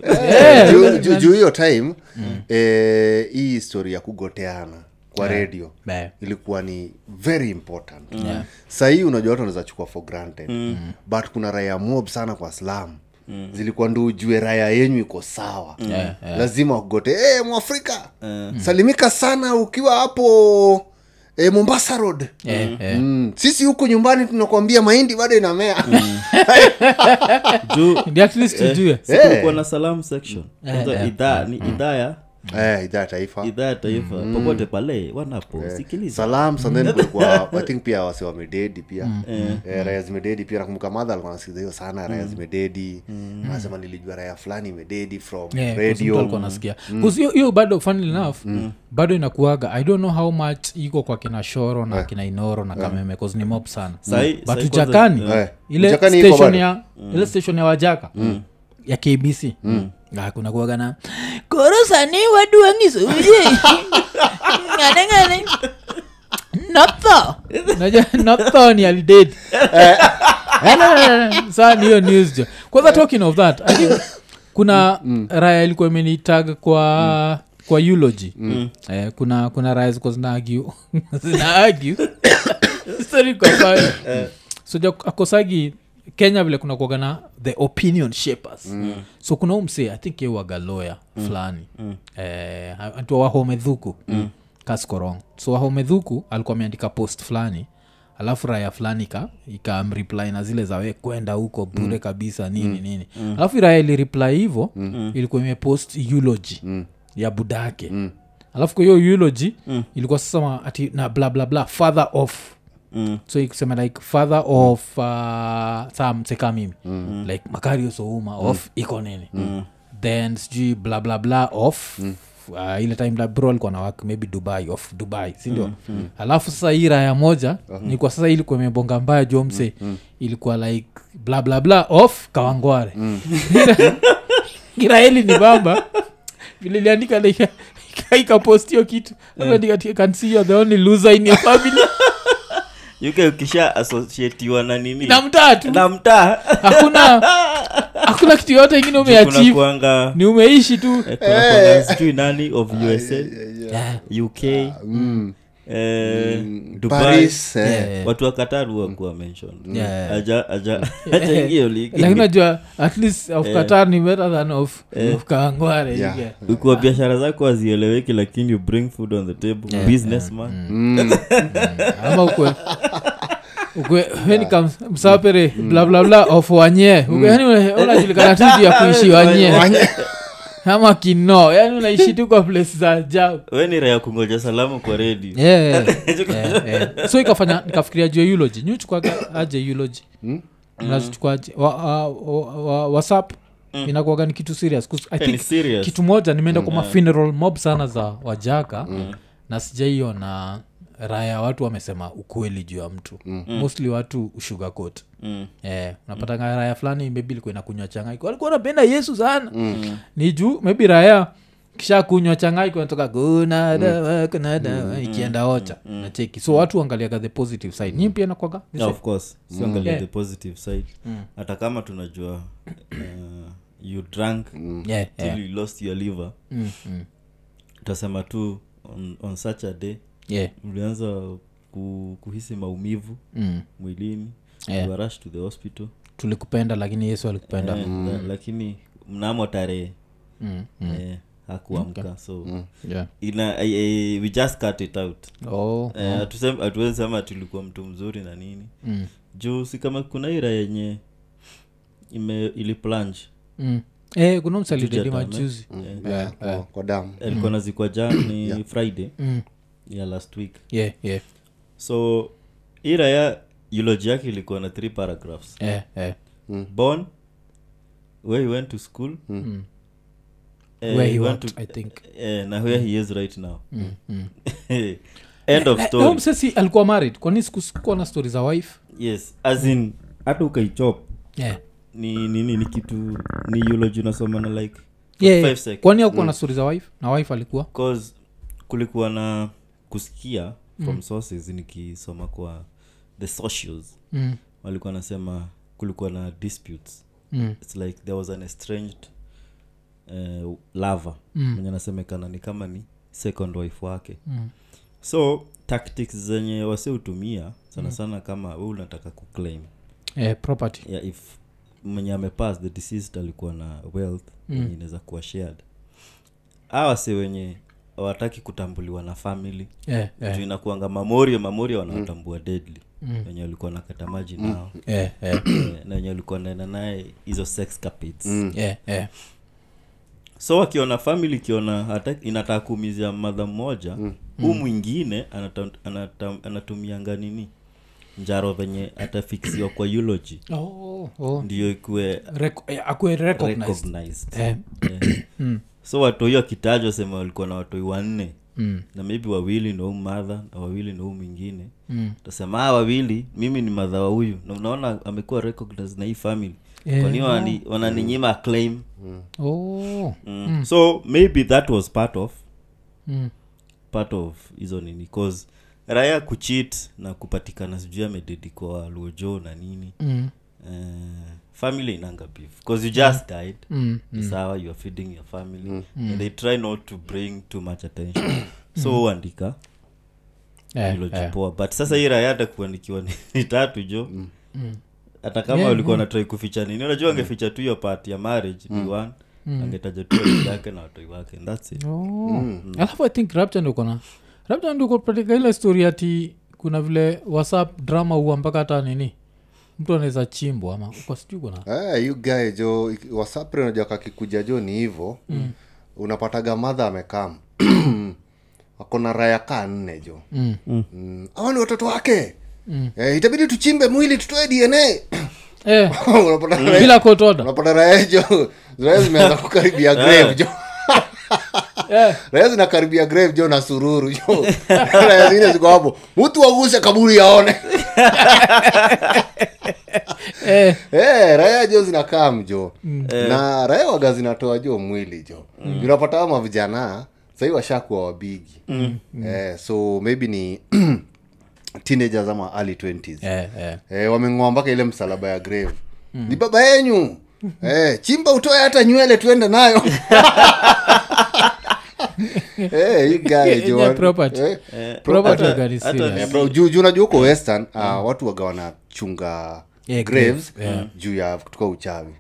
Eh, hiyo? Eh, Juu- hiyo time eh, hii histori ya kugoteana kwa radio Be. ilikuwa ni very important. Yeah. sahii unajua watu wanaweza chukua for granted. But kuna raya mob sana kwa slam zilikuwa ndo ujue raya yenyu iko sawa. Yeah, yeah. lazima wakugote hey, mwafrika salimika sana ukiwa hapo eh, mombasa road. Yeah, mm. Yeah. Mm. sisi huku nyumbani tunakwambia mahindi bado inamea. Tujue si kulikuwa na salam section. Kwanza idhaa ni idhaa ya eh, idhaa ya taifa. Idhaa ya taifa. Popote pale wanaposikilizasalam and kulikuwa i think pia wasi wamededi pia. Eh, raya zimededi pia nakumbuka madha alikuwa nasikiza hiyo sana raya zimededi anasema nilijua raya fulani imededi from Yeah, radio. alikuwa radio nasikia hiyo mm. bado funnily enough bado inakuaga i don't know how much iko kwa kina shoro na kina inoro na kameme cause ni mob sana. But kwanza- ujakani Eh, ile station ya ile station ya wajaka ya kbc Ah, kuna kuaga na korosani waduangisuje ngane ngane. Notho Unajua, notho ni alidedi saa ni hiyo news jo. Kwanza talking of that i think kuna raya ilikuwa imenitag kwa kwa eulogy. Eh, kuna kuna raya ziko zinaagu zinaagu sorry kwa fani so ja- akosagi kenya vile kuna kuagana the opinion shapers. So kuna umse i think yewaga lawyer fulani. Eh, atua wahomedhuku kaskorong so wahomedhuku alikuwa ameandika post fulani alafu raya fulani ka ikamreply na zile zawe kwenda huko bure kabisa nini nini. Alafu raya ilireply hivo ilikuwa imepost eulogy ya budake. Alafu kwa hiyo eulogy ilikuwa sasa ati na blablabla bla bla father of Mm. so ikusema like father of uh, saa mseka mimi like makario souma of iko nini then sijui bla bla bla of uh, ile time la bro alikuwa na wak maybe dubai of dubai sindio alafu sasa hii raya moja ni kwa sasa ilikuwa imebonga mbaya jomse ilikuwa like bla bla bla of kawangware. Iraeli ni bamba vile iliandika like ikapostio kitu. Yeah. ati, "I can see you're the only loser in your family uk ukisha associatiwa na nini? Na mtatu na mtaa. Hakuna hakuna kitu yote ingine umeachieve. ni umeishi tu. Eh, kuna sijui nani of usa Yeah. uk eh, dubai. Paris eh, Yeah. watu wa qatar huwa kuwa mentioned. Yeah. aja aja aja ingio ligi lakini najua at least of qatar ni better than of, of kawangware Yeah. yeah. ukiwa biashara zako hazieleweki lakini you bring food on the table. Yeah, businessman yeah. mm. weni kam msapere bla bla bla of wanye. Ukwe- unajulikana tu ya kuishi wanye ama kino yani unaishi tu kwa place za ajabu. We ni raya kungoja salamu kwa redi. Yeah, yeah, yeah. so ikafanya nikafikiria juu ya ulogy nyuchukwaga aje nazichukuaje wa, wa, wa, wa, whatsapp? Inakuaga ni kitu serious. I think serious. kitu moja nimeenda kwa mafuneral mob sana za wajaka na sijaiona raya watu wamesema ukweli juu ya mtu. Mostly watu sugarcoat. Mm. Eh, unapatanga raya fulani maybe ilikuwa inakunywa changaiko walikuwa wanapenda yesu sana. Ni juu maybe raya kisha kunywa changaiko natoka kuna dawa kuna dawa. Ikienda ocha nacheki so watu angaliaga the positive side. Nyi pia nakwaga Yeah, of course. Siangalia Yeah. the positive side. Hata kama tunajua uh, you drank yeah, till yeah. you lost your liver. Mm, mm. utasema tu on, on such a day yeah. ulianza ku, kuhisi maumivu Mm. mwilini Yeah. you were rushed to the hospital tulikupenda lakini yesu alikupenda Eh, la- lakini mnamo tarehe mm. eh, hakuamka so yeah. ina eh, eh, we just cut it out oh. Eh, hatuwezi sema tulikuwa mtu mzuri na nini mm. juu si kama kuna ira yenye ime ili plunge Mm. Eh, kuna msalidedi majuzi yeah, kwa- kwa damu alikuwa nazikwa jani friday Mm. Ya last week yeah, yeah. so iraya ya eulogy yake ilikuwa na three paragraphs yeah, yeah. Mm. born where he went to school Mm. uh, where he went worked, to- i think uh, na where he is right now mm. Mm. end of na story msesi alikuwa married kwani sikuwa na story za wife yes as in hata ukaichop yeah. ni nini ni kitu ni eulogy unasoma na like yeah, yeah. kwani akuwa na story za wife na wife alikuwa cause kulikuwa na kusikia from sources nikisoma kwa the socials mm. walikuwa nasema kulikuwa na disputes Mm. its like there was an estranged uh, lava Mm. mwenye anasemekana ni kama ni second wife wake Mm. so tactics zenye wase hutumia sana sana kama we unataka kuclaim Eh, property yeah, if mwenye amepass the deceased alikuwa na wealth Mm. inaweza kuwa shared awase wenye hawataki kutambuliwa na family. Yeah, yeah. inakuanga mamorio mamorio wanawatambua deadly. Mm. wenye walikuwa nakata maji nao. Yeah, eh. Eh, na wenye walikuwa naenda naye hizo sex capades. Yeah, yeah. so wakiona family ikiona inataka kuumizia madha mmoja huu mwingine anata, anata, anatumianga nini? Njaro venye atafiksiwa kwa eulogy. Oh, oh. ndio ikuwe eh, recognized. recognized. Eh, Eh. So watoi wakitajwa sema walikuwa na watoi wanne. Mm, na maybe wawili na huu madha na wawili na huu mwingine. Mm. tasema ah, wawili mimi ni madha wa huyu. Na unaona amekuwa recognized na hii family. Eh, kwani wanani- wananinyima claim Oh, mm. so maybe that was part of mm. part of hizo nini cause raya kuchit na kupatikana sijui amededikwa luojoo luojo na nini. Mm. uh, family inanga beef. Because you just died. Mm. mm. sawa you are feeding your family. And they try not to bring too much attention. So huandika Eh, hilo eh. jipoa. But sasa hii raya hata kuandikiwa ni, ni tatu jo. Hata kama walikuwa natrai kuficha nini. Unajua angeficha tu hiyo part ya marriage mm. one angetaja tu yake na watoi wake. That's it. Oh. alafu i think ndio ile story ati kuna vile whatsapp drama huwa mpaka hata nini mtu anaweza chimbwa ama uko sijui kuna Eh, you jo wasapre unajua kakikuja jo ni hivo. Mm. unapataga madha amekam. Akona raya kaa nne jo. Mm. mm. awa ni watoto wake. Mm. eh, itabidi tuchimbe mwili tutoe dna eh, bila kotoda unapata raya jo. Raya zimeanza kukaribia grave jo eh, raya zinakaribia grave jo na sururu jo raya zingine ziko hapo mtu waguse kaburi yaone eh, Eh, raya jo zinakaa mjo. Na raya waga zinatoa jo mwili jo unapata ama vijana sahii washakuwa wabigi. Eh, so maybe ni teenagers ama early 20s eh, eh. eh, wameng'oa mpaka ile msalaba ya grave. Ni baba yenyu. Eh, chimba utoe hata nywele tuende nayo eh, you guy, Yeah, jo, yeah, property. eh, Eh, unajua huko western uh, watu waga wanachunga Yeah, graves yeah. juu ya kutoka uchawi.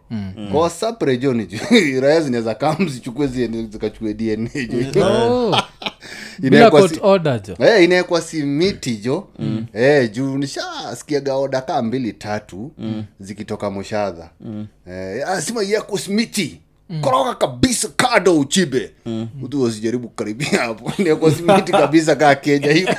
Kwa wasapre jo ni raya zinaweza kam zichukue zikachukue dna jo Oh. si- miti jo. Eh, inaekwa simiti jo. Mm. eh, juu nishasikiaga oda kaa mbili tatu mm. zikitoka moshadha mm. e, asima yako simiti mm. koroga kabisa kado uchibe. Mm. wasijaribu kukaribia hapo. Inaekwa kabisa kaa kenya hivi.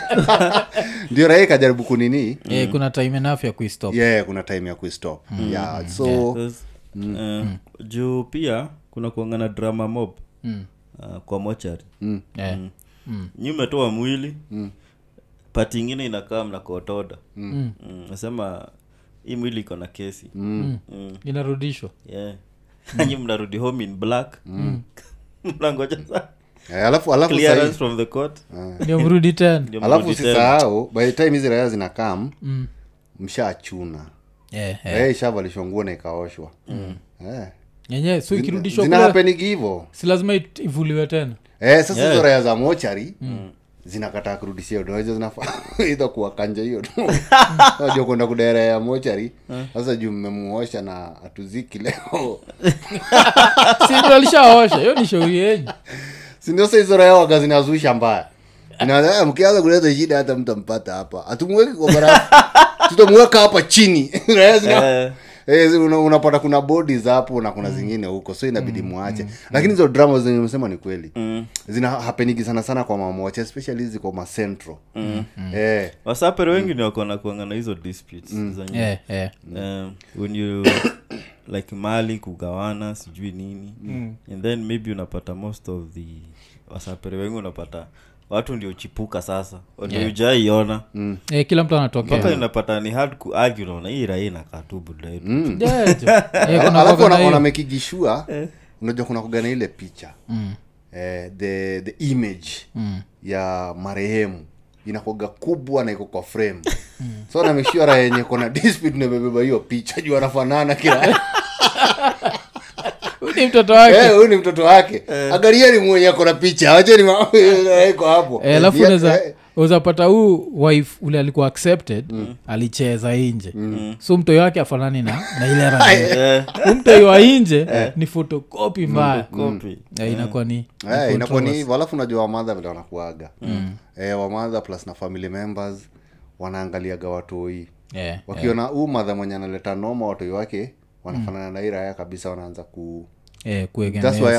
Ndio rahii kajaribu kunini. Eh, kuna time enough ya kuistop. Yeah kuna time ya kuistop. Yeah so Because, uh, juu pia kuna kuangana drama mob uh, kwa mochari. Eh. nyi umetoa mwili pati ingine inakaa mnakotoda mm. nasema hii mwili iko na kesi. Mm. inarudishwa. Yeah. nyi mnarudi home in black. Mnangoja sa eh, alafu alafu clearance sahi, from the court. Ndio mrudi tena. Ndio alafu mrudi tena. usisahau by the time hizi raya zinakam Mm. mshachuna eh, eh. eh, ishavalishwa nguo na ikaoshwa. Eh. yenyewe so ikirudishwa zina kule hapenigi hivo si lazima it- ivuliwe tena. Eh, sasa hizo raya za mochari zinakataa kurudishia unaweja zinafaa idha kuwakanja hiyo tu. Najua kwenda kudera ya mochari. Sasa juu mmemuosha na hatuziki leo. Si ndio alishaosha? Hiyo ni shauri yenyu. Sindio sa hizo raya waga zinazusha mbaya? Ina- mkianza kuleta shida hata mtampata hapa. Hatumweki kwa barafu. Tutamweka hapa chini. Raya zina Eh, una, unapata kuna bodies hapo na kuna zingine huko so inabidi mwache lakini hizo drama zenye umesema ni kweli. Zina hapenigi sana sana kwa mamocha especially hizi kwa macentro eh, wasapere wengi ni wakona kuangana hizo disputes zenye yeah, yeah. um, when you like mali kugawana sijui nini. And then maybe unapata most of the wasapere wengi unapata watu ndio chipuka sasa. Ndio Yeah. ujaiona Eh, kila mtu mpaka anatokea inapata ni hard kuargue unaona hii raia inakaa tu jo. Eh, na unajua kuna kugana ile picha. Eh, the, the image ya marehemu. Inakoga kubwa na iko kwa frame. So nameshura yenye kona dispute nimebeba hiyo picha. Juu anafanana kila ni mtoto wake. Eh, huyu ni mtoto wake. Angalieni mwenye akona picha wacheni iko hapo. Eh, alafu Ni- unaweza eh, uzapata huu wife ule alikuwa accepted alicheza inje so mtoi wake afanani na, na ile rangi. Eh, mtoi wa inje ni fotokopi mbaya. Copy. Eh, inakuwa ni eh, inakuwa ni hivyo. Alafu unajua wamadha vile wanakuaga. Eh, wamadha plus na family members wanaangaliaga watoi yeah, wakiona huu madha mwenye analeta noma watoi wake wanafanana na hii raya kabisa wanaanza ku eh, thats why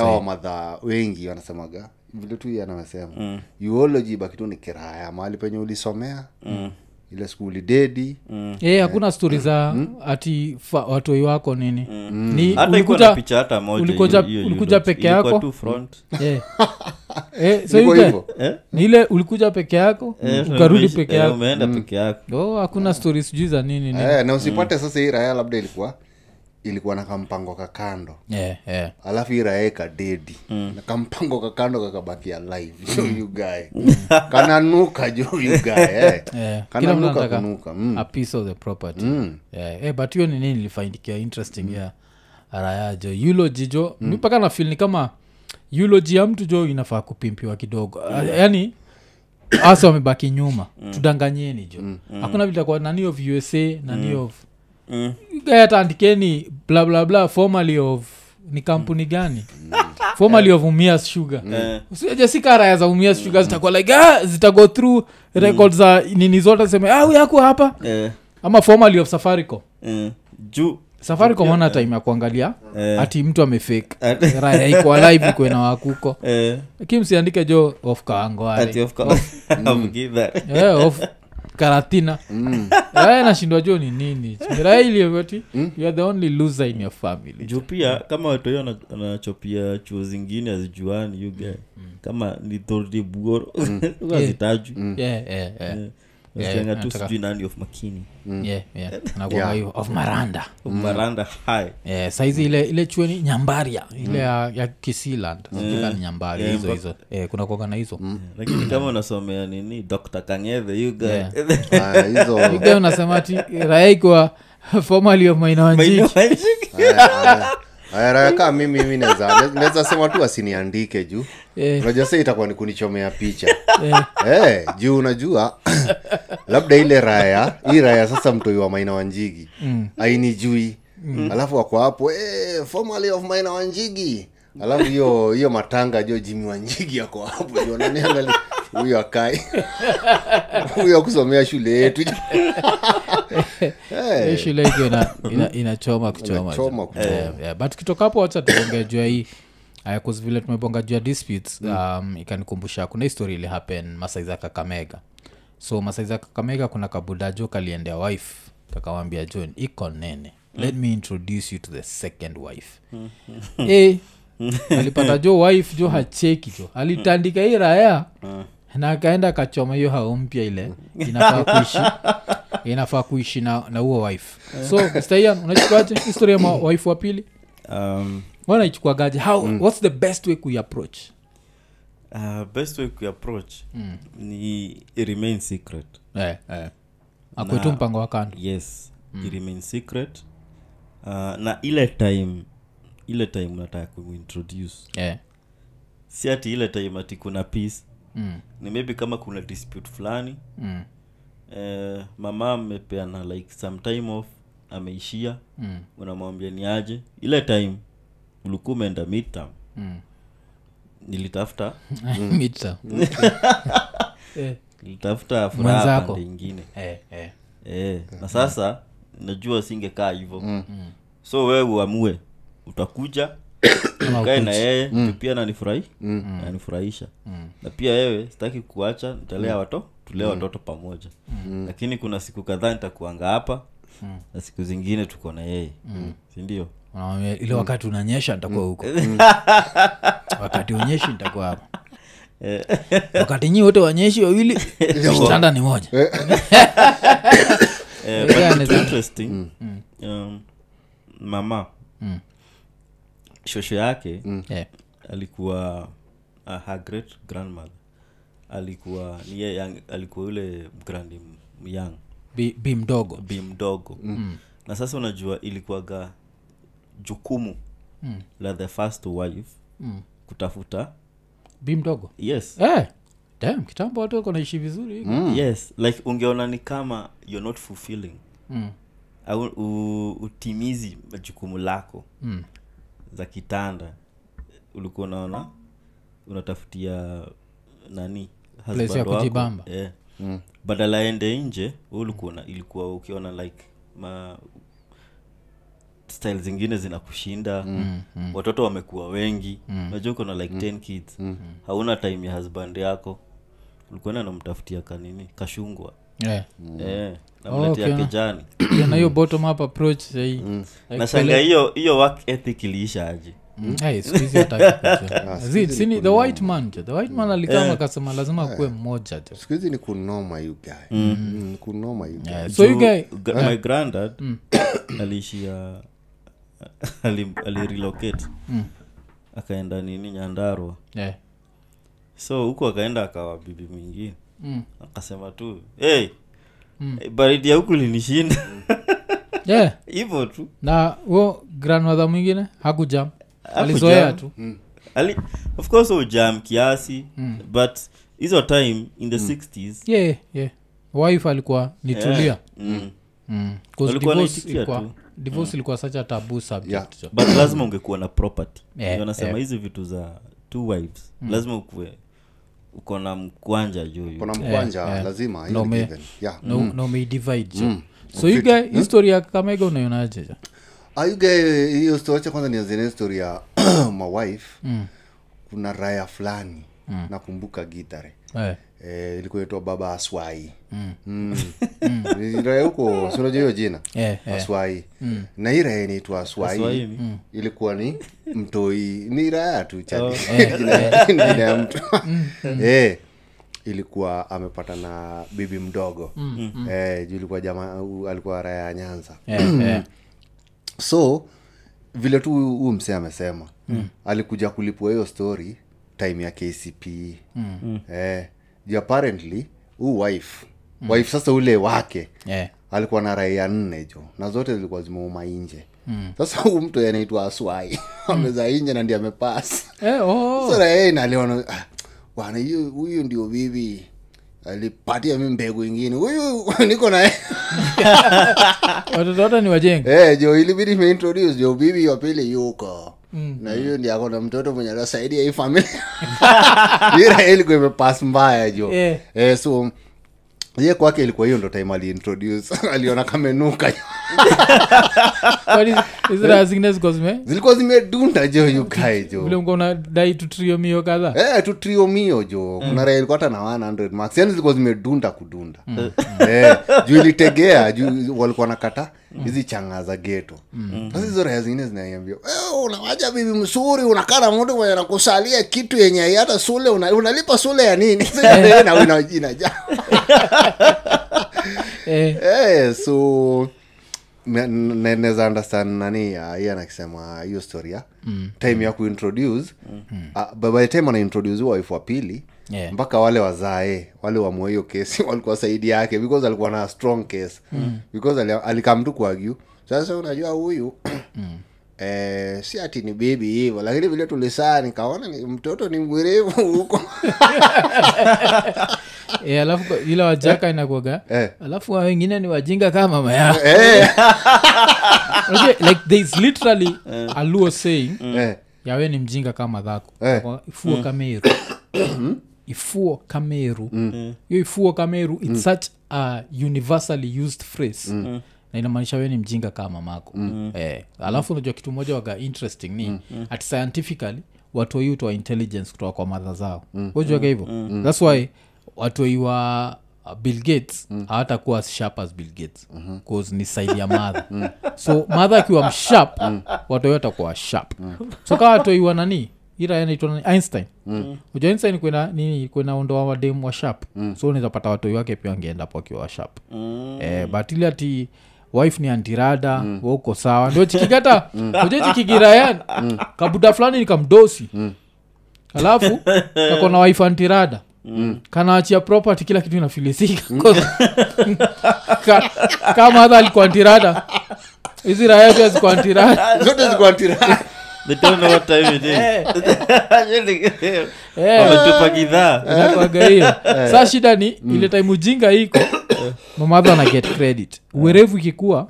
wengi wanasemaga vile tu anamesema mm. uology baki tu ni kiraya mahali penye ulisomea mm. ile skuli dedi mm. e, hakuna stori za ati watoi wako nini? Ni ulikuja picha hata moja ulikuja- hiyo- hiyo ulikuja peke yako? eh. Eh, so Eh? ni ile ulikuja peke yako? Eh, ukarudi peke eh, yako? umeenda peke yako. Oh hakuna stori sijui za nini nini. Eh, na usipate sasa hii raya labda ilikuwa ilikuwa na kampango kakando yeah, yeah. alafu hii raya mm. na kampango kakando kakabakia live jo you guy. Kananuka jo you eh. Eh, kananuka kunuka mm. a piece of the property. Yeah. eh, but hiyo ni nini nilifaindikia interesting ya arayajo eulogy jo mpaka na fil ni kama eulogy ya mtu jo inafaa kupimpiwa kidogo. Mm. yaani hasa wamebaki nyuma. Tudanganyeni jo. Hakuna vitakuwa nani of usa nani of Mm. blablabla hata andikeni bla bla of ni kampuni gani? Formerly of umias sugar. Eh, Usije si karaya za umias sugar zitakuwa like ah, zitago through record za nini zote seme ah, huyu hapa. Yeah. ama formerly of safarico eh. juu safaricom ana time ya kuangalia yeah. ati mtu amefake. Raya iko alive iko na wakuko eh, lakini msiandike jo of yeah, karatina raya nashindwa jo ni nini? Raya iliyoti you are the only loser in your family. Juu pia kama watoi wanachopia chuo zingine azijuani yuga kama ni thordi buoro azitaju yeah, yeah, yeah. Nasikianga tu sijui nani of makini. Yeah, yeah. Anakuanga Yeah. hiyo of maranda. Maranda high yeah, saizi ile ile chueni nyambaria. Ile ya, ya kisiland. Sijui ni yeah, hizo hizo. Yeah, kuna kuanga na hizo. Lakini kama unasomea nini dr kangethe yuga Yeah. Ah, unasema ti raya ikiwa formally of maina wanjiki Aya, raya kaa mimi mi naweza sema tu asiniandike juu yeah. unajua sa itakuwa ni kunichomea picha yeah. hey, juu unajua labda ile raya hii raya sasa mtoi wa maina wanjigi mm. ainijui mm. alafu wako hapo hey, formerly of maina wanjigi alafu hiyo hiyo matanga jo jimi wanjigi yako hapo jo naniangali huyo akai huyo akusomea shule yetu. Hey. shule shule inachoma ina, ina, kuchoma Inachoma yeah, yeah. but kitokapo wacha tuongee juu ya hii uh, vile tumebonga juu ya disputes um, ikanikumbusha kuna histori ili happen masai kakamega. So masaiza kakamega kuna kabuda jo kaliendea wife. Kakawambia john iko nene. Let me introduce you to the second wife. Eh, alipata jo wife jo hacheki jo. Alitandika hii raya na akaenda akachoma hiyo hao mpya ile. Inafaa kuishi. Inafaa kuishi na na huo wife. So Mr. Ian, unachukuaje histori ya wife wa pili? Um, wanaichukuagaje how what's the best way kuiapproach uh, best way kuapproach ni remain secret. Eh, eh. akwetu mpango wa kando. yes mm. remain secret. Uh, na ile time ile time nataka kuintroduce yeah. si ati ile time ati kuna peace mm. ni maybe kama kuna dispute fulani Mm. eh, mama amepeana like some time off ameishia Mm. unamwambia ni aje ile time ulikuwa umeenda midterm Mm. nilitafuta Midterm. eh. nilitafuta furaha pande ingine Eh, eh. eh, na sasa najua singekaa hivyo so wewe uamue utakuja kae ukae na yeye mm. pia nanifurahi nanifurahisha na pia wewe sitaki kuacha nitalea wato tulee watoto pamoja. Lakini kuna siku kadhaa nitakuanga hapa na siku zingine tuko na yeye. Sindio ile wakati unanyesha nitakuwa huko. Wakati unyeshi nitakuwa hapa. Wakati nyii wote wanyeshi wawili kitanda ni moja. Eh, but kitu interesting. Um, mama shosho yake Eh. alikuwa uh, her great grandmother alikuwa ni yeye young- alikuwa yule grandi young bi, bi mdogo bi mdogo mm. na sasa unajua ilikuwaga jukumu Mm. la the first wife Mm. kutafuta bi mdogo yes eh. Damn, kitambo watu wako naishi vizuri yes like ungeona ni kama you're not fulfilling mm. au utimizi jukumu lako Mm. Za kitanda. Ulikuwa unaona unatafutia nani husband wako, kujibamba. eh. badala ende nje wewe ulikuwa una- ilikuwa ukiona like ma style zingine zinakushinda. Mm, mm. watoto wamekuwa wengi. Unajua uko na like 10 kids. Hauna time ya husband yako. Ulikuenda namtafutia kanini? Kashungwa. Yeah. eh, namletea okay. kijani. Yeah, na hiyo bottom up approach sahii. Nashanga hiyo hiyo work ethic iliisha aje? Sini the white man the white man alikama akasema lazima akuwe mmoja jo ni kunoma you guy. Mm. kunoma you guy. Yeah, so you guy Gra- my granddad aliishia ali, alirelocate akaenda nini nyandarwa yeah. so huku akaenda akawa bibi mwingine. Mm. akasema tu hey, eh, baridi ya huku linishinda. Yeah. Hivyo tu. Na huo granmadha mwingine hakujam. Alizoea tu. Ali, of course ujam kiasi but hizo time in the 60s yeah, yeah. wife alikuwa nitulia mm. mm. 'Cause divorce ilikuwa, such a tabu subject. Yeah. but lazima ungekuwa na property. Yeah, nasema yeah. hizi vitu za two wives lazima ukuwe uko na mkwanja juu kuna mkwanja yeah. lazima No, me- given. no, na na umeidivide jo so you guy history ya kamega unaionaje ayuge hiyo story acha kwanza nianzine story ya mawife Mm. kuna raya fulani nakumbuka gitare. Eh, eh, ilikuwa inaitwa baba aswai. Mm. Ni raya huko sinajua hiyo jina? Yeah, yeah. aswai. Na hii raya inaitwa aswai. Aswai ni? ilikuwa ni mtoi. Ni raya tu chali Jina- jina ya mtu. Eh, ilikuwa amepata na bibi mdogo. Eh, juu ilikuwa jama u- alikuwa raya ya nyanza. Yeah, yeah. so vile tu huyu huyu msee amesema mm. alikuja kulipua hiyo story time ya kcp mm. eh, juu apparently huu wife mm. wife sasa ule wake yeah. alikuwa na raia nne jo na zote zilikuwa zimeuma nje. Mm. sasa huu mtu anaitwa aswai. Ameza nje na ndi amepasi eh, oh. ah, bwana huyu ndio bibi. Alipatia mi mbegu ingine. Huyu niko naye. Watoto wote ni wajenga Eh, jo ilibidi imeintroduce jo bibi wa pili yuko na hiyo ndi ako na mtoto mwenye anasaidia hii familia ira ilikuwa imepas mbaya jo. Yeah. eh, so ye kwake ilikuwa hiyo ndo time aliintroduce. Aliona kamenuka zilikuwa zimedunda jo yukae vile jo tutrio mio kadhaa? Eh, tu mio jo. Kuna raha ilikuwa hata na 100 max yani zilikuwa zimedunda kudunda. Eh, juu ilitegea juu walikuwa nakata hizi changa za geto sasa hizo raha zingine zinaiambia "Eh, unawaja bibi msuri unakaa na mtu mwenye nakusalia kitu yenye hata sule una, unalipa sule ya nini? Na ina- eh, eh, so neza understand nani uh, iye anakisema hiyo story ya time ya kuintroduce. Uh, by the time anaintroduce wife wa pili Yeah. mpaka wale wazae wale wamua hiyo kesi walikuwa saidi yake because alikuwa na strong case. Because alikamtu alikam tu kuagiu sasa unajua huyu Eh, si ati ni bibi hivo lakini vile tulisaa nikaona ni, mtoto ni mwerevu huko eh, alafu ile wajaka inakuaga Eh. alafu wa wengine ni wajinga kama mama yao. Eh, okay, like there is literally a luo saying eh, yawe ni mjinga kama dhako. Eh. Kwa ifuo kameru. Ifuo kameru. Hiyo ifuo kameru its such a universally used phrase. Na inamaanisha we ni mjinga kama mamako eh, alafu unajua kitu moja waga interesting ni at scientifically watu utoa intelligence kutoka kwa madha zao. Ujuaga hivyo? Thats why watoi wa uh, bill gates hawatakuwa as sharp as bill gates cause ni saidi ya madha so madha akiwa msharp watoi watakuwa sharp. So kaa watoiwa nani ira naitwa nani einstein. Mm. uja einstein kwena nini kwena ondoa wademu wa sharp. Mm. so unaweza pata watoi wake pia wangeendapo wakiwa wa sharp. Mm. eh, but ile ati wife ni antirada mm. wauko sawa. Ndio chikigata uja chikigirayan kabuda fulani ni kamdosi. Alafu kakona wife antirada Mm. kanaachia property kila kitu inafilisika. Ka- kama hata alikuwa hizi raya pia ziko antirada zote zikuwa tira they don't know what time it is. Eh. wametupa kidhaa Inakuwaga hiyo. Saa shida ni ile time ujinga iko mamadha ana get credit. Uwerevu ikikuwa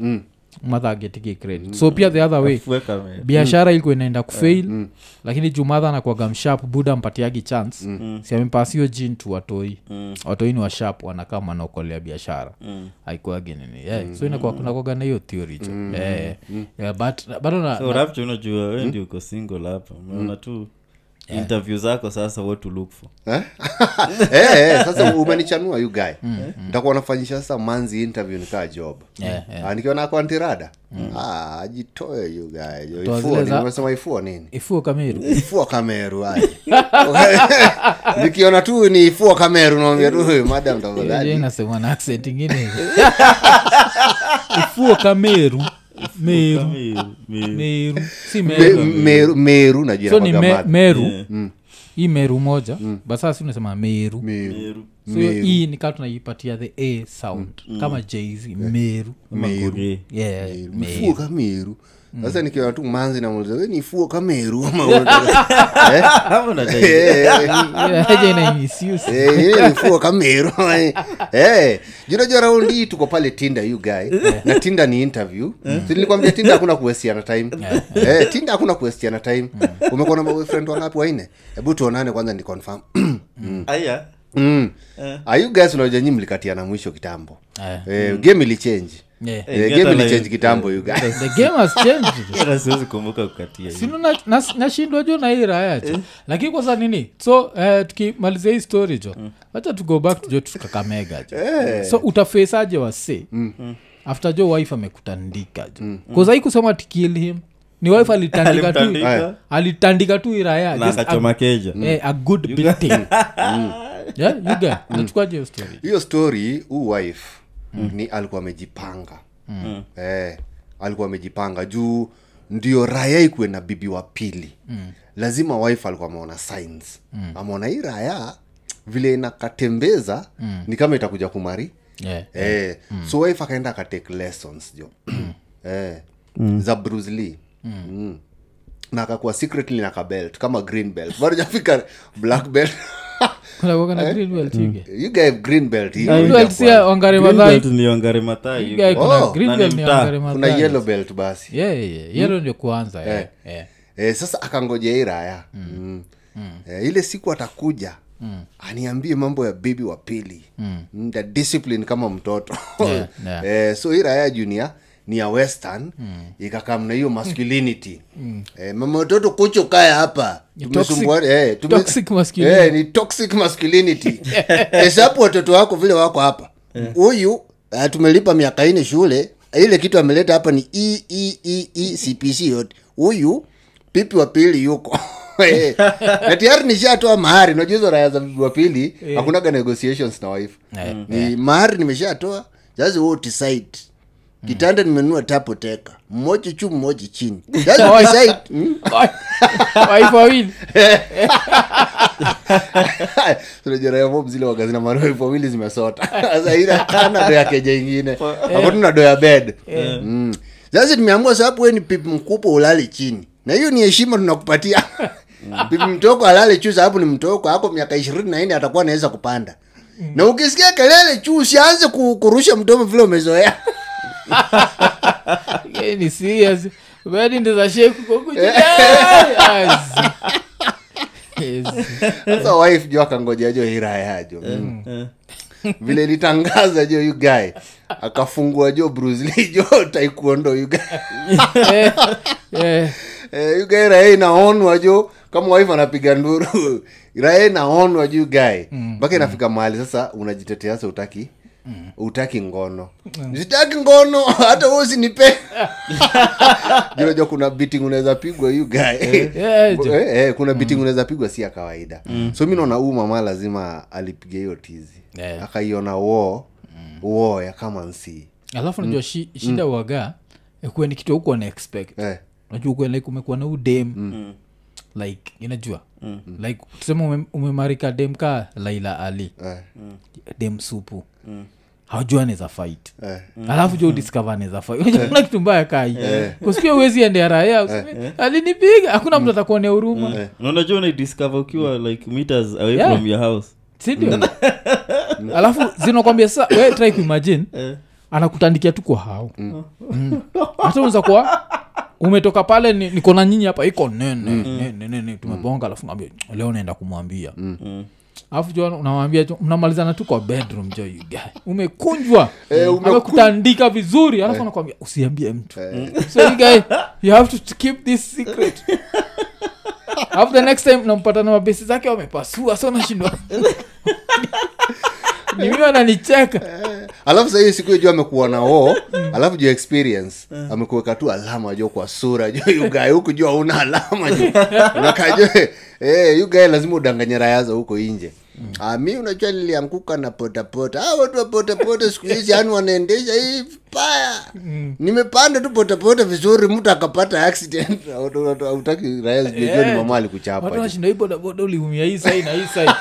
madha agetiki credit. So pia the other way me- biashara ilikuwa inaenda kufail lakini juu madha anakwaga mshap buda mpatiagi chance. Mm. siamempasio jin tu watoi. Mm. watoi ni washap wanakaa wanaokolea biashara. Mm. aikuagi nini. Yeah. so inakuwa kunakwaga na hiyo theory jo yeah. yeah, but bado na, so na, rapture unajua we ndio uko single hapa. Umeona tu interview zako sasa what to look for. Eh? hey, hey, sasa umenichanua you guy. Ntakuwa nafanyisha sasa manzi interview nikaa job. Yeah, yeah. nikiona nikiwa mm. Ah, ajitoe you guy. Toa Ifua nini? ifua ifuo ifua kameru. Nikiona tu ni ifua kameru naambia tu madam tafadhali. na accent ingine ifuo kameru meru meru si meru meru meru najua so ni me, meru Yeah. hii meru moja mm. basasi unasema meru Meru. Meru. so hii nikaa tunaipatia the a sound kama jz meru Meru. meru. yeah, Meru. meru. Ifua kameru sasa nikiona tu manzi namuuliza we ni ifua kameru ama unataka- Eh? Eh, yeye ni fua kameru Eh, junajua raundi hii tuko pale tinda you guy. Na tinda ni interview. Mm. nilikwambia tinda hakuna kuwestiana time. Eh, tinda hakuna kuwestiana time. Umekuwa na boyfriend wangapi? Waine hebu tuonane kwanza ni confirm Aya. mm. uh. Ah, you guys unajua mlikatiana mwisho kitambo? Uh. eh, game eh, alive. Kitambo na- nas- nashindwa jo na hii raya jo. Lakini kwanza nini? So uh, tukimalizia hii story jo wacha to go back to jo tukakamega jo. So utafesaje wase after jo wife amekutandika jo. Bcause haikusema tikill him ni wife alitandika tu alitandika tu iraya a, eh, a good beating. yeah, you get nachukuaje hiyo story? Hiyo story huu wife ni alikuwa amejipanga. Mm. eh, alikuwa amejipanga. Juu ndio raya ikuwe na bibi wa pili. Mm. lazima wife alikuwa ameona signs. Mm. ameona hii raya vile inakatembeza mm. ni kama itakuja kumari. Yeah. eh, so wife akaenda akatake lessons jo eh, za bruce lee. Mm. Na akakuwa secretly na kabelt kama green belt. Bado jafika black belt. Kuna Oh, yellow basi. Yeah, yeah, yeah. yellow ndio kuanza yeah. Yeah. eh, sasa akangoja iraya mm. mm. Eh, ile siku atakuja mm. aniambie mambo ya bibi wa pili. Mm. the discipline kama mtoto. Yeah, yeah. eh, so iraya raya junior ni ya western mm. ikakam na hiyo masculinity. Mm. eh, mama watoto kucho kaya hapa. Tumesumbua- toxic- eh, tume- toxic masculinity. eh, ni toxic masculinity. Hesabu watoto wako vile wako hapa. Huyu uh, tumelipa miaka ine shule ile kitu ameleta hapa ni e, e, e, e, cpc yote huyu pipi wa pili yuko. Eh, na tayari nishatoa mahari. Unajua hizo raya za wa pili hakunaga negotiations na wife. Yeah. ni mahari nimeshatoa. Just wo decide kitanda nimenunua tapo teka. Mmoja juu mmoja chini. Just decide mm. wife wawili. Zile marefu wawili zimesota. Sasa ila ana do keja ingine. Ako tuna do bed. Mm. sasa tumeamua sababu we ni pipi mkubwa ulale chini. Na hiyo ni heshima tunakupatia. Pipi mtoko alale juu sababu ni mtoko. Ako miaka ishirini na nne atakuwa anaweza kupanda. Na ukisikia kelele juu usianze kurusha mdomo vile umezoea ni serious bedi ndiza sheku kokuja sasa wife jo akangoja jo hirayajo mm. vile litangaza jo ugae akafungua jo brusli jo taikuondo you guy. Eh, you guy raia inaonwa jo kama wife anapiga nduru. Raia inaonwa jo you guy. Mpaka inafika mahali sasa unajitetea sasa utaki utaki ngono. Sitaki ngono hata wewe usinipe. Jua kuna beating unaweza pigwa you guy. Yeah, yeah, eh, eh, kuna beating unaweza pigwa si ya kawaida. So mi naona huu mama lazima alipiga hiyo tizi. Yeah. akaiona wo wo ya kama nsi. Alafu najua shi, shida waga kuwa ni kitu huko na expect. Eh. najua kuwa like umekuwa na udem like inajua? Like tuseme ume- dem ka laila ali. Eh. dem supu hawajua anaweza fight. Eh. alafu jo discover anaweza fight. Kitu mbaya kai kusikia uwezi endea raya useme, alinipiga. Hakuna mtu atakuonea huruma. Na unajua unaidiscover ukiwa like meters away Yeah. from your house. Sindio alafu zinakwambia sasa we try kuimagine. Anakutandikia tu kwa hao. Mm. hata unaweza kuwa umetoka pale ni- niko na nyinyi hapa. Iko nene nene nene tumebonga alafu naambia leo naenda kumwambia alafu jo unawambia mnamalizana tu kwa bedroom jo you umekunjwa. Eh, umeku- amekutandika vizuri. Alafu anakwambia usiambie mtu. So you guy you have to keep this secret. Alafu the next time nampata na mabesi zake wamepasua so nashindwa. Ni ananicheka. Alafu sahii siku hiyo juu amekuwa na oo alafu juu experience. Amekuweka tu alama jo kwa sura. Jo yugae huku juu hauna alama jo unakaa jo eh, yugae lazima udanganye rayaza huko inje Ah, mi unajua nilianguka na potapota. Ah, watu wa potapota siku hizi yani wanaendesha hii vibaya. Nimepanda tu potapota vizuri mtu akapata accident. Autaki raya zijua ni mama alikuchapa watu hii potapota uliumia hii side na hii side.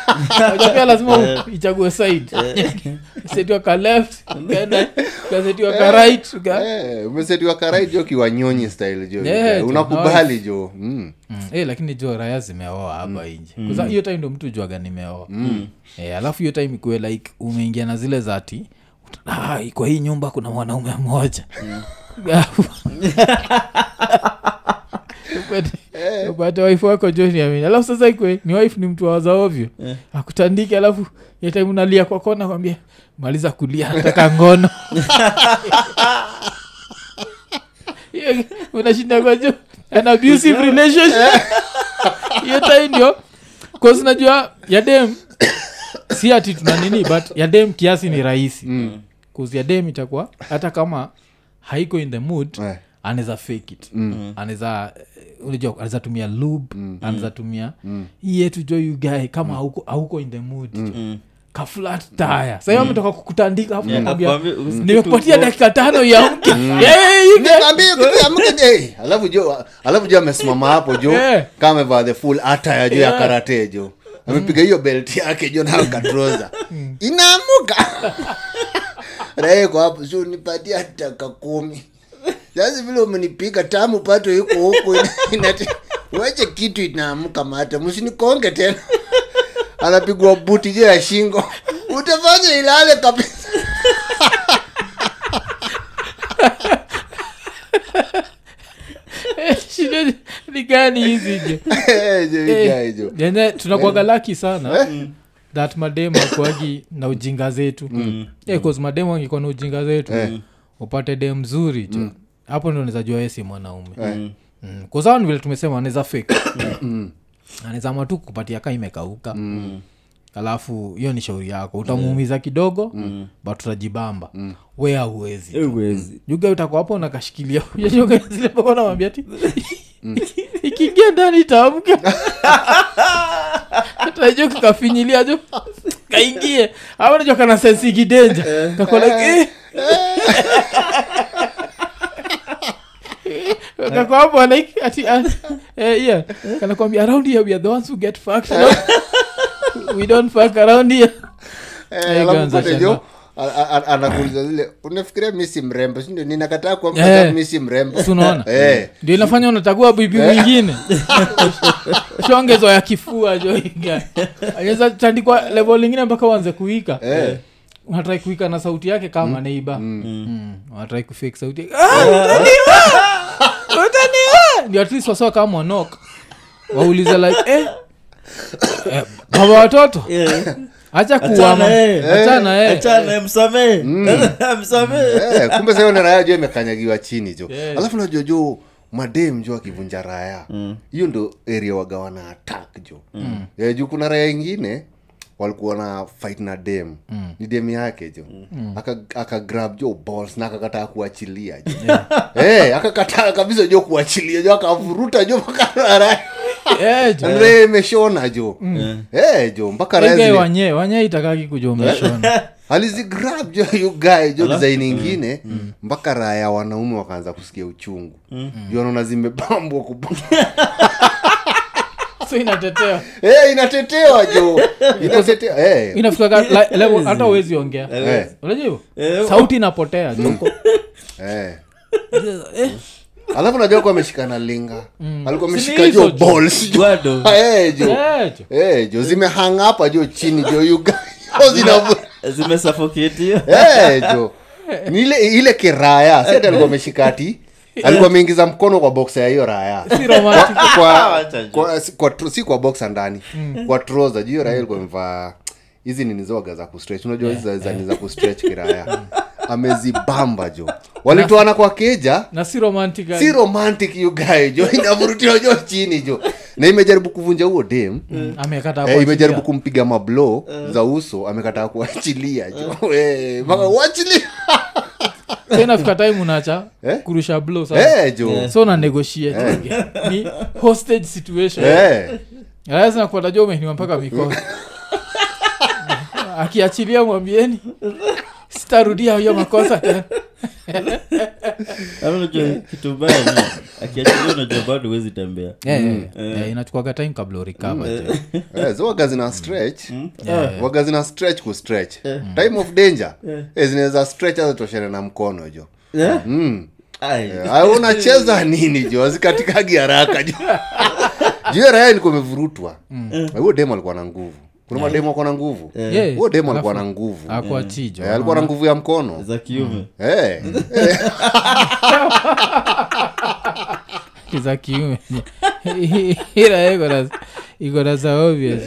Unajua pia lazima ichague side. Setiwa ka left ukaenda ukasetiwa ka right uka- Eh, umesetiwa right jo kiwanyonyi style jo. Yeah, unakubali jo. Mm. Mm. Eh, lakini jo raya zimeoa hapa inje Kwanza hiyo time ndo mtu juaga nimeoa eh, alafu hiyo time ikuwe like umeingia na zile zati ah, kwa hii nyumba kuna mwanaume mmoja. Upate- upate wife wako joni amini. Alafu sasa ikwe ni wife ni mtu wazaovyo ovyo. Akutandike alafu hiyo nalia unalia kwa kona kwambia maliza kulia nataka ngono. Unashinda kwa juu. An abusive relationship. Hiyo time ndio yadem si ati tuna nini but yadem kiasi ni rahisi. Mm. yadem itakuwa hata kama haiko in the mood yeah anaweza fake it. Mm. anaweza eh, unajua anaweza tumia lub mm. anaweza tumia mm. hii yetu jo you guy kama hauko, hauko in the mood. Mm. Kaflat taya mm. ametoka kukutandika afu Yeah, nakwambia, nakwambia, nimekupatia dakika tano yamke alafu jo alafu jo amesimama hapo jo kama amevaa the full ataya jo ya karate jo amepiga hiyo belt yake jo katroza inaamuka. Raeko hapo so nipatia taka kumi. Sasa vile umenipiga tamu pato iko huku. Wache kitu inaamuka mata msinikonge tena. Anapigwa buti je ya shingo. Utafanya ilale kabisa shida ni- ni gani hizi je? Eh, Eh, tunakuaga laki sana that mademu akuagi na ujinga zetu. Mm. yeah, cause mademu angekuwa na ujinga zetu upate dem mzuri jo hapo ndo nizajua esi yesi mwanaume. Mm. mm. kuzao ni vile tumesema anaweza fake. Anaweza matu kupatia ka imekauka. Mm alafu hiyo ni shauri yako. Utamuumiza kidogo mm. but utajibamba. Mm. we auwezi Eh, huwezi. juga utakuwa hapo nakashikilia zilepakonawambia ti ikiingia ndani itaamka. Tajua kikafinyilia jo kaingie. Ama najua kana sensi kidenja eh. kako like ati ah, eh, yeah. Kanakwambia around here we are the ones who get fucked we don't fuck around here. Eh, Eh, alafu ganza pale shanga. jo a- a- a- anakuuliza zile unafikiria mi si mrembo sindio ninakataa kuamka Eh. mi si mrembo. Unaona? Eh. ndio inafanya unachagua bibi mwingine. Shongezo ya kifua joiga anaweza tandikwa level lingine mpaka uanze kuika. Eh. unatrai kuika na sauti yake kama neiba mm. unatrai kufake sauti yake. "Ah, utaniua! Utaniua!" ndio at least wasawa kama mwanok wauliza like eh, eh, baba watoto hacha kuwama Achana, eh. achana eh. achana msamee. Msamee. Eh, kumbe sayo raya jo imekanyagiwa chini jo. Yeah. alafu najua jo madem jo akivunja raya hiyo ndo area wagawana attack jo. Eh, juu kuna raya ingine walikuwa na fight na dem. Ni dem yake jo. Aka, aka grab jo balls na akakataa kuachilia jo. Eh, akakataa kabisa jo kuachilia jo akavuruta jo mpaka raya Eh, jo. imeshona jo. Eh, jo mpaka wanye wanye itakaki kujomeshona alizigrab jo yu guy jo design ingine mpaka raya ya wanaume wakaanza kusikia uchungu. Juu wanaona zimebambwa kubu so inatetea hey, inatetewa jo inatetewa hey. hata uwezi ongea. Eh. unajua? Hivyo? Eh, sauti inapotea joko hey. Eh, alafu najua kuwa ameshikana linga. Alikuwa Si ameshika jo jo. balls jo hey, jo eh, hey, jo zimehang hapa jo chini jo yu jo zinavu zimesafoketio hey, jo ni ile ile kiraya. Si ati alikuwa ameshikati alikuwa ameingiza mkono kwa boxa ya hiyo raya si kwa, kwa, kwa, kwa, si kwa boxa ndani kwa troza juu hiyo raya ilikuwa imevaa hizi ninizoga za kustretch. Unajua hizi yeah. yeah. za kustretch kiraya amezibamba jo walitoana kwa keja. na si romantic si romantic you guy jo inavurutiwa jo chini jo na imejaribu kuvunja huo dem Mm, Eh, imejaribu kumpiga mablo za uso amekataa kuachilia jo Eh, mpaka uachilia So inafika time unacha Eh? kurusha blow Eh, so na negotiate ni hostage situation. Eh. lazima kupata umehiniwa mpaka mikono. Akiachilia mwambieni sitarudia hiyo makosa tena. Unajua kitu mbaya ni akiachilia unajua bado huwezi tembea. Eh, eh, eh, inachukuaga time kabla urikava Eh, so waga zina stretch. Waga zina stretch ku stretch. Time of danger. Eh, zinaweza stretch hata toshane na mkono jo. Eh? mm. Ai. Ah, unacheza nini jo? Azikatikagi haraka jo. Juu raya ilikuwa imevurutwa Na huyo demo alikuwa na nguvu kuna mademo ako na nguvu. Yeah. huyo demo alikuwa na nguvu. akuachijo yeah. alikuwa na nguvu ya mkono. Za kiume. Eh. za kiume. Ila iko na- iko za obvious.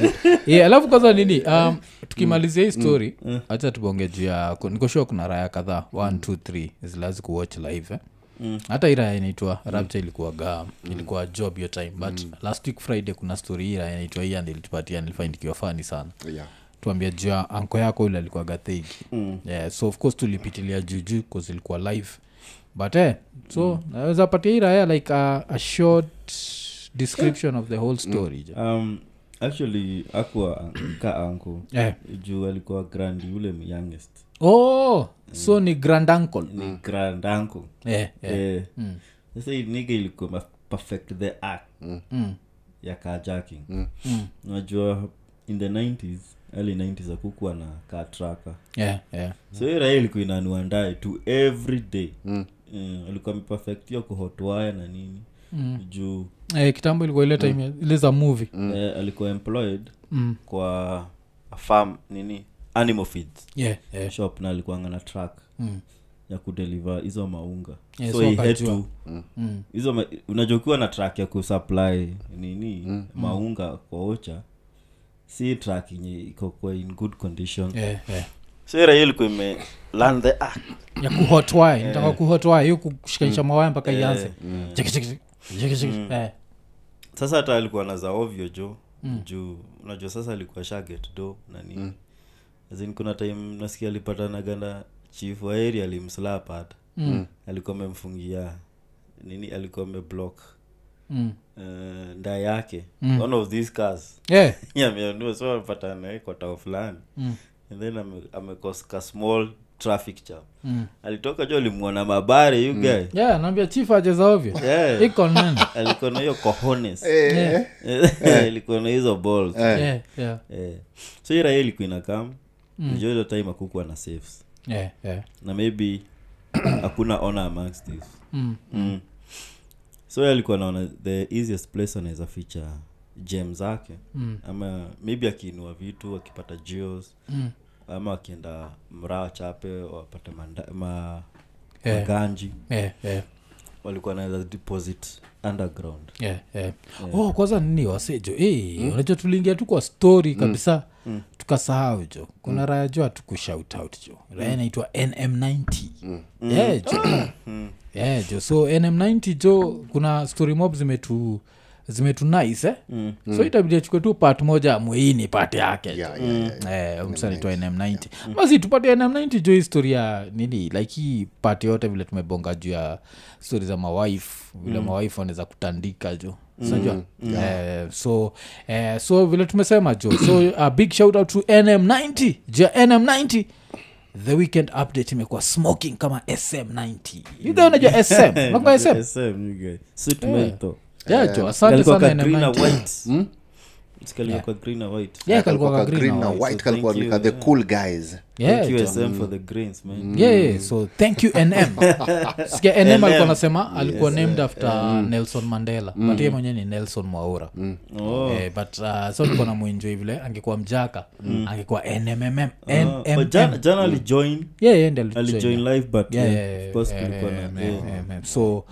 Yeah, alafu kwanza nini? Um, tukimalizia hii story hacha tubonge juu ya nikoshua kuna raya kadhaa. 1 2 3 zilazi kuwatch live eh? Mm. hata ira inaitwa rapture ilikuwa ga ilikuwa job hiyo time but last week friday kuna story ira inaitwa hii and ilitupatia nilifind fani sana Yeah. tuambia juu ya anko yako yule alikuwa gathegi mm. yeah, so of course tulipitilia juujuu bcause ilikuwa live but eh, so mm. naweza patia iraya like a, a short description of the whole story mm. um, actually akuwa ka anko yeah. juu alikuwa grand yule youngest oh so ni grand uncle ni grand anko yeah. yeah. Sasa hii niga ilikuwa perfect the act Mm. ya carjacking Mm. unajua in the 90s early 90s akukuwa na car tracker Yeah, yeah. so hiyo raia ilikuwa inanuandae to every day mm. alikuwa ameperfectia kuhotwaya na nini mm. juu Eh, kitambo ilikuwa ile time mm. ile za movie eh, alikuwa employed Mm. kwa a farm nini animal feeds. Yeah, yeah. shop na alikuanga na track Mm. ya kudeliver hizo maunga. Yeah, so so he had to. Mm. hizo ma- unajokiwa na track ya kusupply nini maunga kwa ocha si track yenye iko kwa in good condition. Yeah, yeah. so hiyo ilikuwa ime land the act ya kuhotwae nataka kuhotwae hiyo kushikanisha mawaya mpaka ianze. Eh. sasa hata alikuwa na za ovyo jo. Mm. juu unajua sasa alikuwa shaget do na nini. Mm. Azin kuna time nasikia alipatana ganda chief wa area alimslap hata Mm. alikuwa amemfungia nini alikuwa ameblock Mm. uh, nda yake mm. one of these cars Yeah. ameonua so amepatana naye kwa tao fulani Mm. and then ame- small traffic jam Mm. alitoka jo alimwona mabare you guy yeah naambia chief acheza ovyo Yeah. iko alikuwa na hiyo cojones Eh, ilikuwa na hizo balls yeah, yeah, Yeah. so hii raia ilikuwa mm. hilo time akukuwa na safes yeah, yeah. na maybe hakuna ona amongst this Mm. mm. so alikuwa naona the easiest place anaweza ficha gem zake Mm. ama maybe akiinua vitu akipata geos Mm. ama akienda mraa chape wapate manda, ma, Yeah. maganji Yeah, yeah, walikuwa naweza deposit underground. Yeah, yeah. oh kwanza nini wasejo hey, unajua tuliingia tu kwa story kabisa. Tukasahau jo kuna raya jo hatukushout out jo raya inaitwa nm90 yeah, jo yeah, jo so nm90 jo kuna story mob zimetu zimetu nice eh? mm. so itabidi achukue tu part moja mweini part yake. Jo. yeah, yeah, yeah. Eh, msanaitwa nm90 basi tupate nm90 juu historia nini? Like hii pati yote vile tumebonga juu ya stori za mawif vile mm. mawif wanaweza kutandika jo yeah. uh, so uh, so vile tumesema jo so a big shout out to nm90 juu ya nm90 the weekend update imekuwa smoking kama sm90 yuga unajua sm nakuwa sm SM, you yeah, jo asante sana ka green na nm90 white sikalia kwa green na white. Yeah kalikuwa Kalikuwa ka ka green green na na white. white. So kalikuwa nika the cool guys. Yeah, thank you jo. sm for the greens man. Yeah, yeah. so thank you nm sikia nm NM. alikuwa nasema alikuwa named after nelson mandela. But ye mwenyewe ni nelson mwaura. Oh. Eh, but uh, so nilikuwa namwinjoi vile angekuwa mjaka angekuwa nmmm so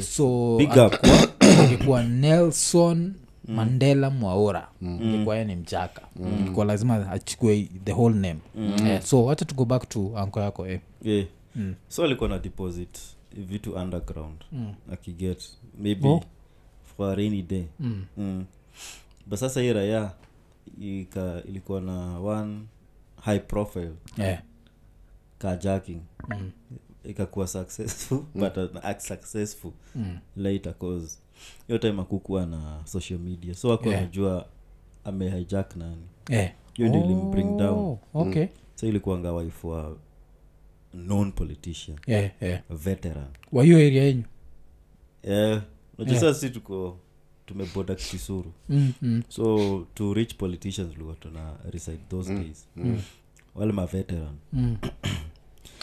so Angekuwa- angekuwa nelson mandela mwaura. Ingekuwa ye ni mjaka. Ingekuwa lazima achukue the whole name. Eh, so wacha to go back to anko yako eh. yeah. so alikuwa na deposit vitu underground. Akiget maybe Oh. for a rainy day. Mm. mm. but sasa hii raya ika, ilikuwa na one high profile. Yeah. carjacking. Mm. ikakuwa successful but uh, act successful. Mm. later cause hiyo time akukuwa na social media so aku Yeah. anajua amehijack nani Eh. Hiyo ndio ilimbring down. okay mm. so ilikuanga wife wa non politician yeah, yeah. veteran wa hiyo area yenyu yeah. najusaa Yeah. si tuko tumeboda kisuru mm, mm. so to rich politicians tulikuwa tuna reside those days wale ma veteran Mm.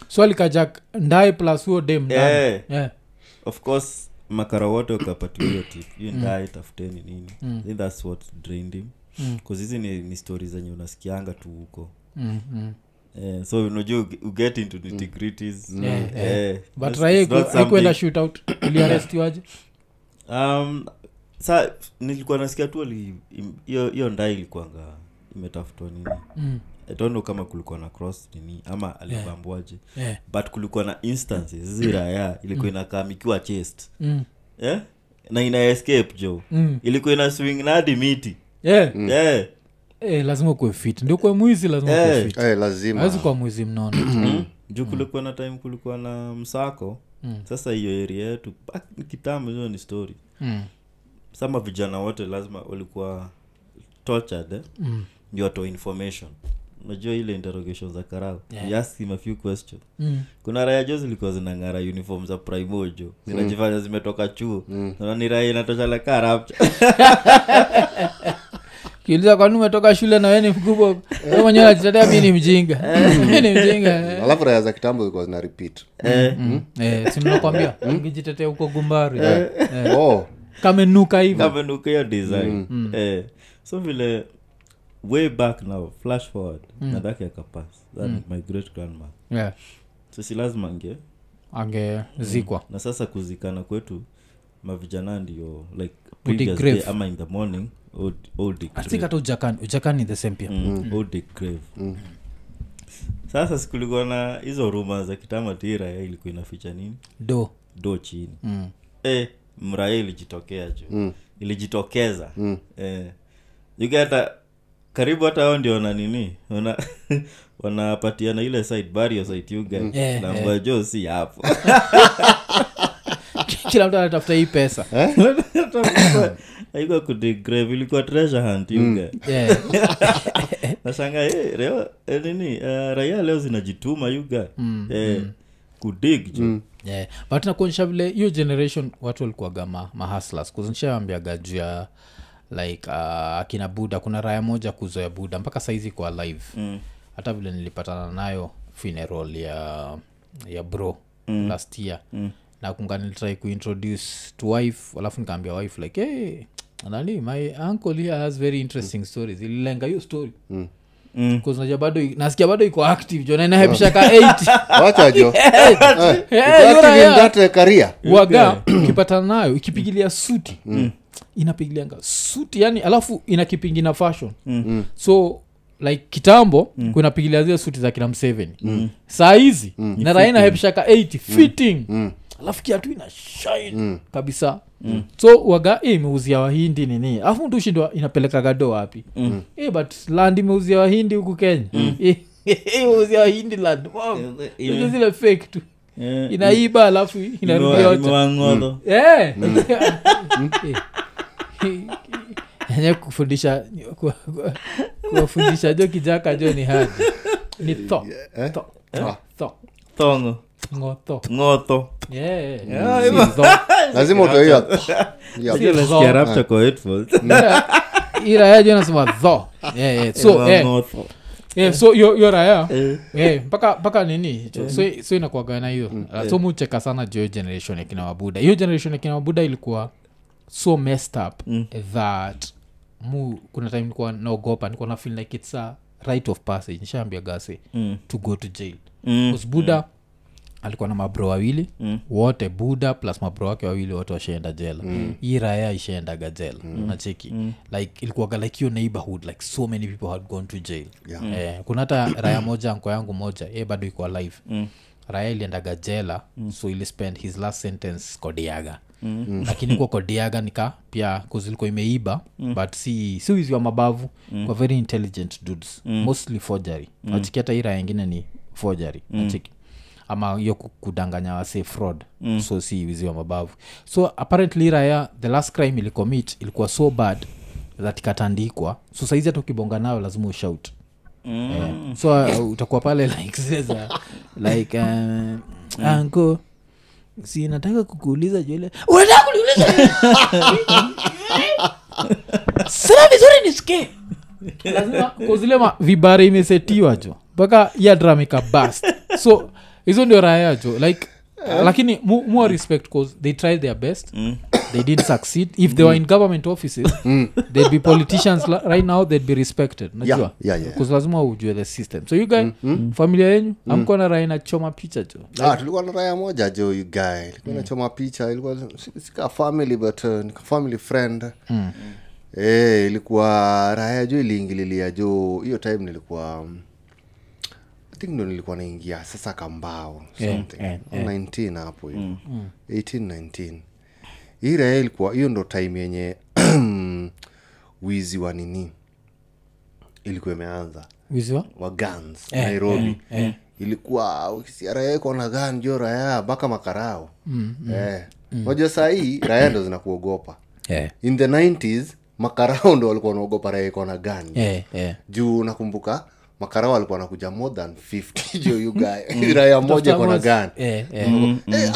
so alikajak ndae plus huo dem. Yeah. yeah. of course makara wote wakapatiwa hiyo tip hiyo ndae tafuteni nini I think that's what drained him Mm. hizi ni, ni stori zenye unasikianga tu huko Mm, mm. Eh, so unajua uget into nitty-gritties. Yeah, Eh, yeah. but uliarestiwaje um, sa nilikuwa nasikia tu hiyo hiyo ndai ilikuanga imetafutwa nini mm. I don't know kama kulikuwa na cross nini ama alibambuaje yeah. but kulikuwa na instances ziraya ilikuwa inakamikiwa chest mm. yeah? na ina escape jo Mm. ilikuwa ina swing na hadi miti yeah. yeah. eh, lazima ukuwe fit ndio kuwe mwizi lazima hey. ukuwe fit Eh, lazima awezi kuwa mwizi mnono juu kulikuwa na time kulikuwa na msako Mm. sasa hiyo area yetu kitambo hiyo ni story mm. sama vijana wote lazima walikuwa tortured eh? Mm. ndio information unajua ile interrogation za karau? Yeah. You ask him a few questions. Mm. kuna raya jo zilikuwa zinang'ara uniform za primojo. Zinajifanya zimetoka chuo. Mm. ni raya inatosha la karapcha kiuliza kwani umetoka shule na weni mkubwa? We mwenyewe najitetea mi ni mjinga. Ni mjinga. Alafu raya za kitambo zilikuwa zina repeat. Simnakwambia Eh, ukijitetea huko gumbari. Eh, oh. Kamenuka hivo kamenuka hiyo design. Eh, so vile way back now flash forward mm. nadhake akapas that is my great grandma. Yeah. so si lazima ange angezikwa na sasa kuzikana kwetu mavijana ndio like previous day ama in the morning old, old dig I think grave. hata ujakani ujakani ni the same pia. Mm, old grave mm sasa sikulikuwa na hizo ruma za kitama tira ya ilikuwa inaficha nini? Do. Do chini. Mm. e, mraya ilijitokea jo ilijitokeza. Eh, yuga hata karibu hata ao ndio wana nini? Wana wanapatiana ile side barrier side yuga Yeah, namba jo si hapo. Kila mtu anatafuta hii pesa. Haikuwa kudigrave ilikuwa treasure hunt yuga yeah. nashanga hey, leo eh, nini uh, raia leo zinajituma yuga eh, kudig mm. yeah. but nakuonyesha vile hiyo generation watu walikuwaga ma, mahaslas kunishaambiaga juu ya like uh, akina buda kuna raya moja kuzoya buda mpaka saizi kwa live. Mm. hata vile nilipatana nayo funeral ya ya bro mm. last year. Mm. na kunga nilitrai kuintroduce to wife alafu nikaambia wife like hey, nani my uncle here has very interesting stories. Ililenga hiyo story. Mm. Mm. unajua bado i- nasikia bado iko active jo na 8 wacha jo Iko hiyo active in raya- that, eh, career. Waga ukipatana nayo ikipigilia suti inapigilianga suti yani alafu ina kipingi na fashion. So like kitambo mm. kunapigilia zile suti za kina mseveni. Mm. saa hizi mm. na raia inahepishaka 80 fitting. Alafu kiatu ina shine kabisa. So waga eh, imeuzia wahindi nini? Alafu mtu ushindwa inapeleka gado wapi? Mm. e, but land imeuzia wahindi huku kenya. Eh, imeuzia wahindi land. Wow. Zile fake tu. Inaiba alafu inarudia. Eh. enye kufundisha ku- ku- kuwafundisha jo kijaka jo ni hadi. Ni tho. Eh? tho. Thongo. Lazima jo nasema tho. Yeah, yeah. so yeah, yeah, so yo, yo raya yeah, mpaka mpaka nini? So, so inakuagana hiyo. Uh, so mucheka sana jo generation ya kina wabuda. Hiyo generation ya kina wabuda ilikuwa so messed up that mu kuna time nikuwa naogopa nikuwa na feel like it's a right of passage nishaambia gase Mm. to go to jail Mm. buda mm alikuwa na mabro wawili mm. wote buda plus mabro wake wawili wote washaenda jela mm. hii raya ishaendaga jela mm. nacheki mm. like ilikuwaga like hiyo neighborhood like so many people had gone to jail Yeah. eh, kuna hata raya moja anko yangu moja ye bado iko alive mm. raya iliendaga jela mm. so ili spend his last sentence kodiaga Mm. lakini kuko diaga nika pia kuzilikuwa imeiba mm. but si si wizi wa mabavu mm. kwa very intelligent dudes mm. mostly forgery mm. nachiki hata ira yengine ni forgery mm. nachiki ama hiyo kudanganya wase fraud mm. so si wizi wa mabavu so apparently raya the last crime ilicommit ilikuwa so bad that ikatandikwa so saizi hata ukibonga nayo lazima ushout mm. yeah. so uh, utakuwa pale like za like uh, anko si nataka kukuuliza juele unataka kuniuliza sema vizuri nisikie. Lazima kuzile vibare imesetiwa jo. Mpaka yadramika bast so hizo ndio raya jo. Like lakini mu- more respect cause they tried their best they did succeed. If they were in government offices they'd be politicians right now they'd be respected. Najua? Yeah, yeah, yeah. 'Cause lazima ujue the system. So you guy familia yenyu amkuwa na raya nachoma picha jo ah, tulikuwa na raya moja jo you guy. Ilikuwa nachoma picha ilikuwa sika family but uh, nika family friend. Mm. e, ilikuwa raya jo iliingililia jo. Hiyo time nilikuwa um, think ndo nilikuwa naingia sasa kambao Yeah, yeah, yeah, 19 hapo hiyo. 18 19 hii raya ilikuwa hiyo ndo time yenye wizi wa nini ilikuwa imeanza wiziwa wa guns Eh, nairobi eh, eh. ilikuwa iko na gan jo raya mpaka makarao mm, eh. moja saa hii raya ndo zinakuogopa yeah. in the 90s makarao ndo walikuwa wanaogopa raya iko na gan yeah, yeah. juu nakumbuka makarao walikuwa nakuja more than 50 jo you moja kona na gan yeah, yeah. Eh,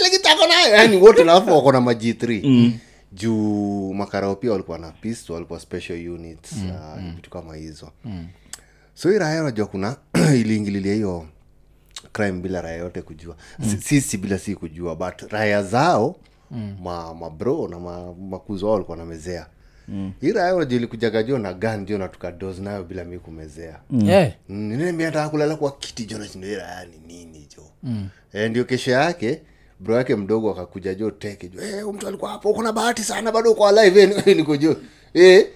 ile nayo? Yani wote alafu wako na maji 3 juu makarao pia walikuwa na pistol walikuwa special units uh, vitu kama hizo. So iraya najua kuna iliingililia hiyo crime bila raya yote kujua. Si- sisi bila si kujua but raya zao mm. mabro na ma, makuzo wao walikuwa namezea mm. Hii raya unajua jo na gan jo na tukados nayo bila mi kumezea. Yeah. ninataka kulala kwa kiti jo nashindoiraya ni nini jo mm. e, ndio kesho yake bro yake mdogo akakuja jo teke jo hey, mtu alikuwa hapo uko na bahati sana bado uko alive Eh, niko jo e,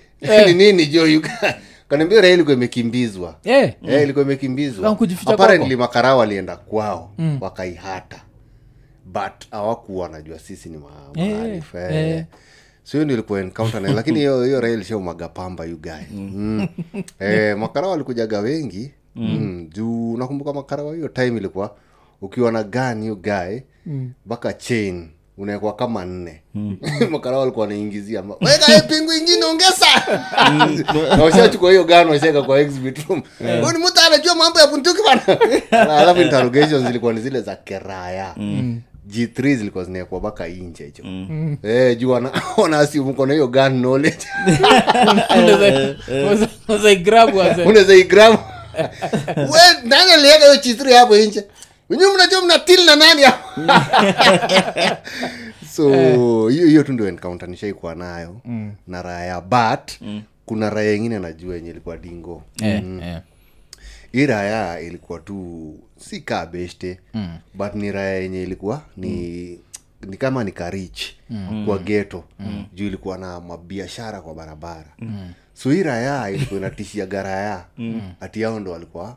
ni nini jo yuka kaniambia raha ilikuwa imekimbizwa. Yeah. yeah, ilikuwa imekimbizwa. Apparently makarao walienda kwao wakaihata. But hawakuwa wanajua sisi ni ma- yeah. yeah. eh. eh. so hiyo ndio ilikuwa encounter naye lakini hiyo hiyo rail ilishaumaga magapamba you guy mm. eh, makarao walikujaga wengi. Mm. juu nakumbuka makarao hiyo time ilikuwa ukiwa na gun you guy mpaka chain unaekwa kama nne. Makarao walikuwa wanaingizia ma- weka pingu ingine ongeza. Na washachukua hiyo gano washaweka kwa exhibit room. Yeah. ni mtu anajua mambo ya bunduki bana alafu interrogations zilikuwa ni zile za keraya g3 zilikuwa zinaekwa mpaka inje jo eh, juu wanaasimu kona hiyo gun knowledge. Unaweza nani aliweka hiyo g3 hapo inje wenyewe mnajua mnatil na nani hapo? So hiyo hiyo tu ndio encounter nishaikuwa nayo na raya but kuna raya ingine najua yenye ilikuwa dingo. Eh, eh. Hii raya ilikuwa tu si kaa beshte mm. but ni raya yenye ilikuwa ni ni kama ni karich mm. kwa geto mm. juu ilikuwa na mabiashara kwa barabara mm. so hii raya ilikuwa inatishia garaya mm. ati yao ndo walikuwa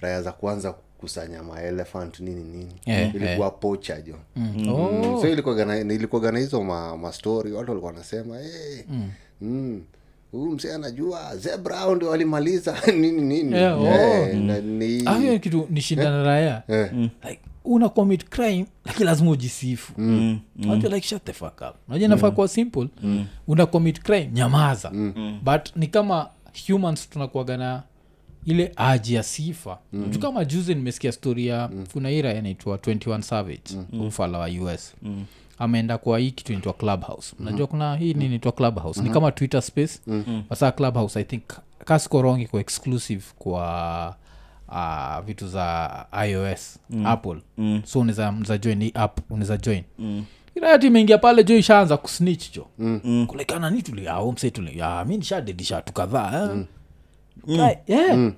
raya za kwanza kusanya maelephant nini nini yeah, ilikuwa pocha jo Mm. Oh. so ilikuwaga na hizo ma, ma story watu walikuwa wanasema hey, mm. Huyu msee anajua zebra ndio walimaliza. Nini nini? Yeah, oh. Eh, na ni- Ah, hiyo ni kitu ni shindana raya eh, like una commit crime lakini lazima ujisifu. Mm. like shut the fuck up. Unajua inafaa kuwa simple. Una commit crime nyamaza. But ni kama humans tunakuaga na ile aji ya sifa. Mm. kama juzi nimesikia story ya mm. kuna ira inaitwa 21 savage mm. ufala wa us mm ameenda kwa hii kitu inaitwa clubhouse. Unajua kuna hii ni inaitwa clubhouse? Ni kama twitter space. Mm-hmm. wasaa clubhouse i think kasikorongi kwa exclusive kwa uh, vitu za ios mm. apple. Mm. so unaweza mza join hii app unaweza join. Mm. Irati imeingia pale jo ishaanza kusnich jo. Mm. kulekana ni tuli au mse tuli ya mi nishadedisha tu kadhaa eh. Right, yeah. mm.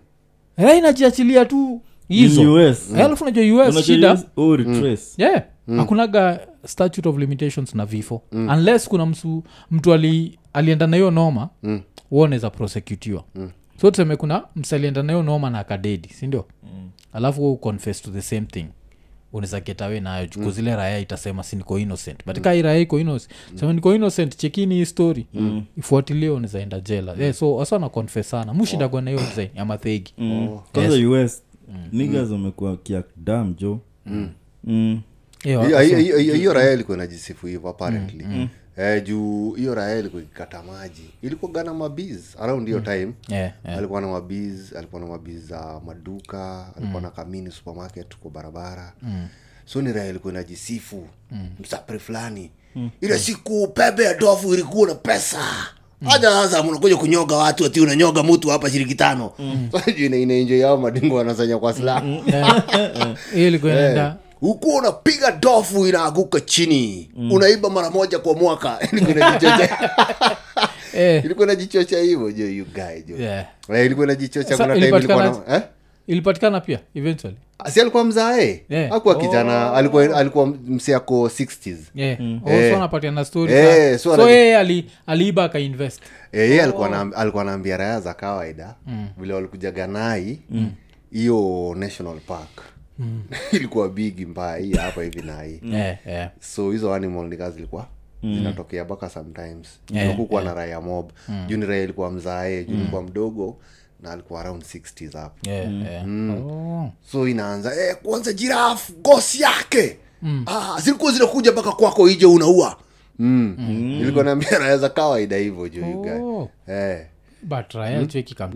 inajiachilia tu hizo. US. Eh, alafu najua us shida. US, oh, hakunaga statute of limitations na vifo. Unless kuna msu, mtu ali, alienda na hiyo noma mm. uoneza prosecutiwa. Mm. so tuseme kuna msi alienda na hiyo noma na akadedi sindio mm. alafu confess to the same thing. Unaweza getawe nayo mm. zile raya itasema si niko innocent. But mm. kai raya iko innocent. Sema niko innocent chekini hii story. Mm. ifuatilie unaweza enda jela yeah, so wasa na confess sana. Mushindagwa na hiyo design ya mathegi. Mm. kwanza us niggas wamekuwa kiakdam jo Mm. Yeah, Hiyo- raha hiyo raya ilikuwa inajisifu hivyo apparently. Eh, juu hiyo raya ilikuwa ikikata maji. Ilikuwa gana mabiz around hiyo time. Yeah, yeah. alikuwa na mabiz alikuwa na mabiz za maduka alikuwa na kamini supermarket kwa barabara. So ni raya ilikuwa inajisifu. Msapri fulani. Ile siku pepe ya dofu ilikuwa na pesa. Hata sasa mnakuja kunyoga watu ati unanyoga mtu hapa shiriki tano. Mm. juu yao madingo wanasanya kwa slang hiyo ilikuwa inaenda huku unapiga dofu inaaguka chini. Unaiba mara moja kwa mwaka. Eh, ilikuwa inajichocha hivyo jo you guy jo. Yeah. Eh, ilikuwa najichocha kuna time ilikuwa ilipatikana- na eh? ilipatikana pia eventually. Si alikuwa mzae? Yeah. akuwa kijana alikuwa alikuwa msiako 60s yeah. Eh. also anapatiana story Eh, za- so so yeye ali, aliiba akainvest. Eh, yeye alikuwa alikuwa naambia raya za kawaida vile walikujaga nai hiyo national park ilikuwa bigi mbaya hii hapa hivi na hii yeah, yeah. so hizo animal nika zilikuwa zinatokea mpaka sometimes Yeah, yeah, na raya mob mm. juu ni raya ilikuwa mzae juu ilikuwa mdogo na alikuwa around 60s hapo Yeah, yeah. Oh. so inaanza eh, kwanza jiraf gosi yake mm. ah, zilikuwa zinakuja mpaka kwako ije unaua mm. mm. ilikuwa naambia raya za kawaida hivyo juu. Oh. eh.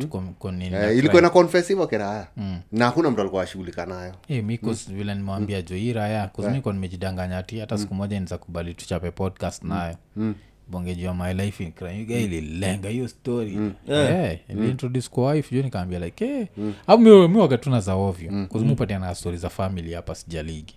Kom- konini Eh, ilikuwa na confess hivyo kiraya na hakuna mtu alikuwa ashughulika nayo. Eh, mi kos- vile nimewambia jo hii raya kuziniko nimejidanganya ti hata siku moja niza kubali tuchape podcast nayo. Bongejua my life in crime. ga ililenga hiyo story. Eh, iliintroduce kwa wife jo nikaambia like eh, au mi- mi za ovyo. Kuzimupatiana stori za family hapa sijaligi.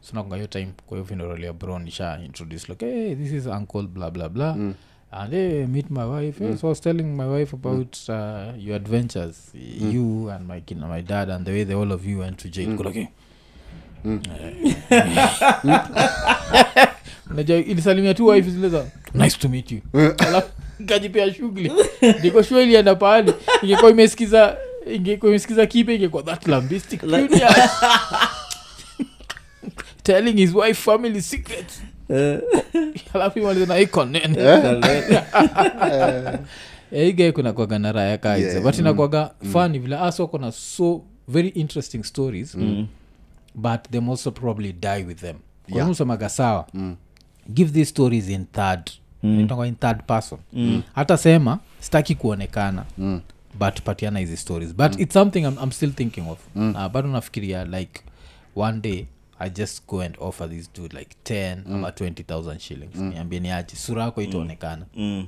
So nakunga hiyo time kwa hiyo funeral ya bro nisha introduce like hey, this is uncle bla bla bla. Blah and hey, meet my wife. Eh, so i was telling my wife about uh, your adventures you and my kid, my dad and the way the all of you went to jail. Mm. eh. ilisalimia tu wife zile za nice to meet you. Alafu kajipea shughuli. Ndiko shua ilienda pahali. Ingekuwa imesikiza ingekuwa imesikiza kipe ingekuwa that lambistic telling his wife family secrets alafu imaliza na kwaga na raya kaiza Yeah. but inakwaga fani vile. Aso na so very interesting stories but them also probably die with them. Yeah. kwanusemaga sawa? Give these stories in third. Mm. in third person. Hata sema sitaki kuonekana. But patiana hizi stories. But it's something I'm, i'm still thinking of. Uh, bado nafikiria like one day i just go and offer this dude like 10 ama 20000 shillings. Niambie niache sura yako itaonekana Mm.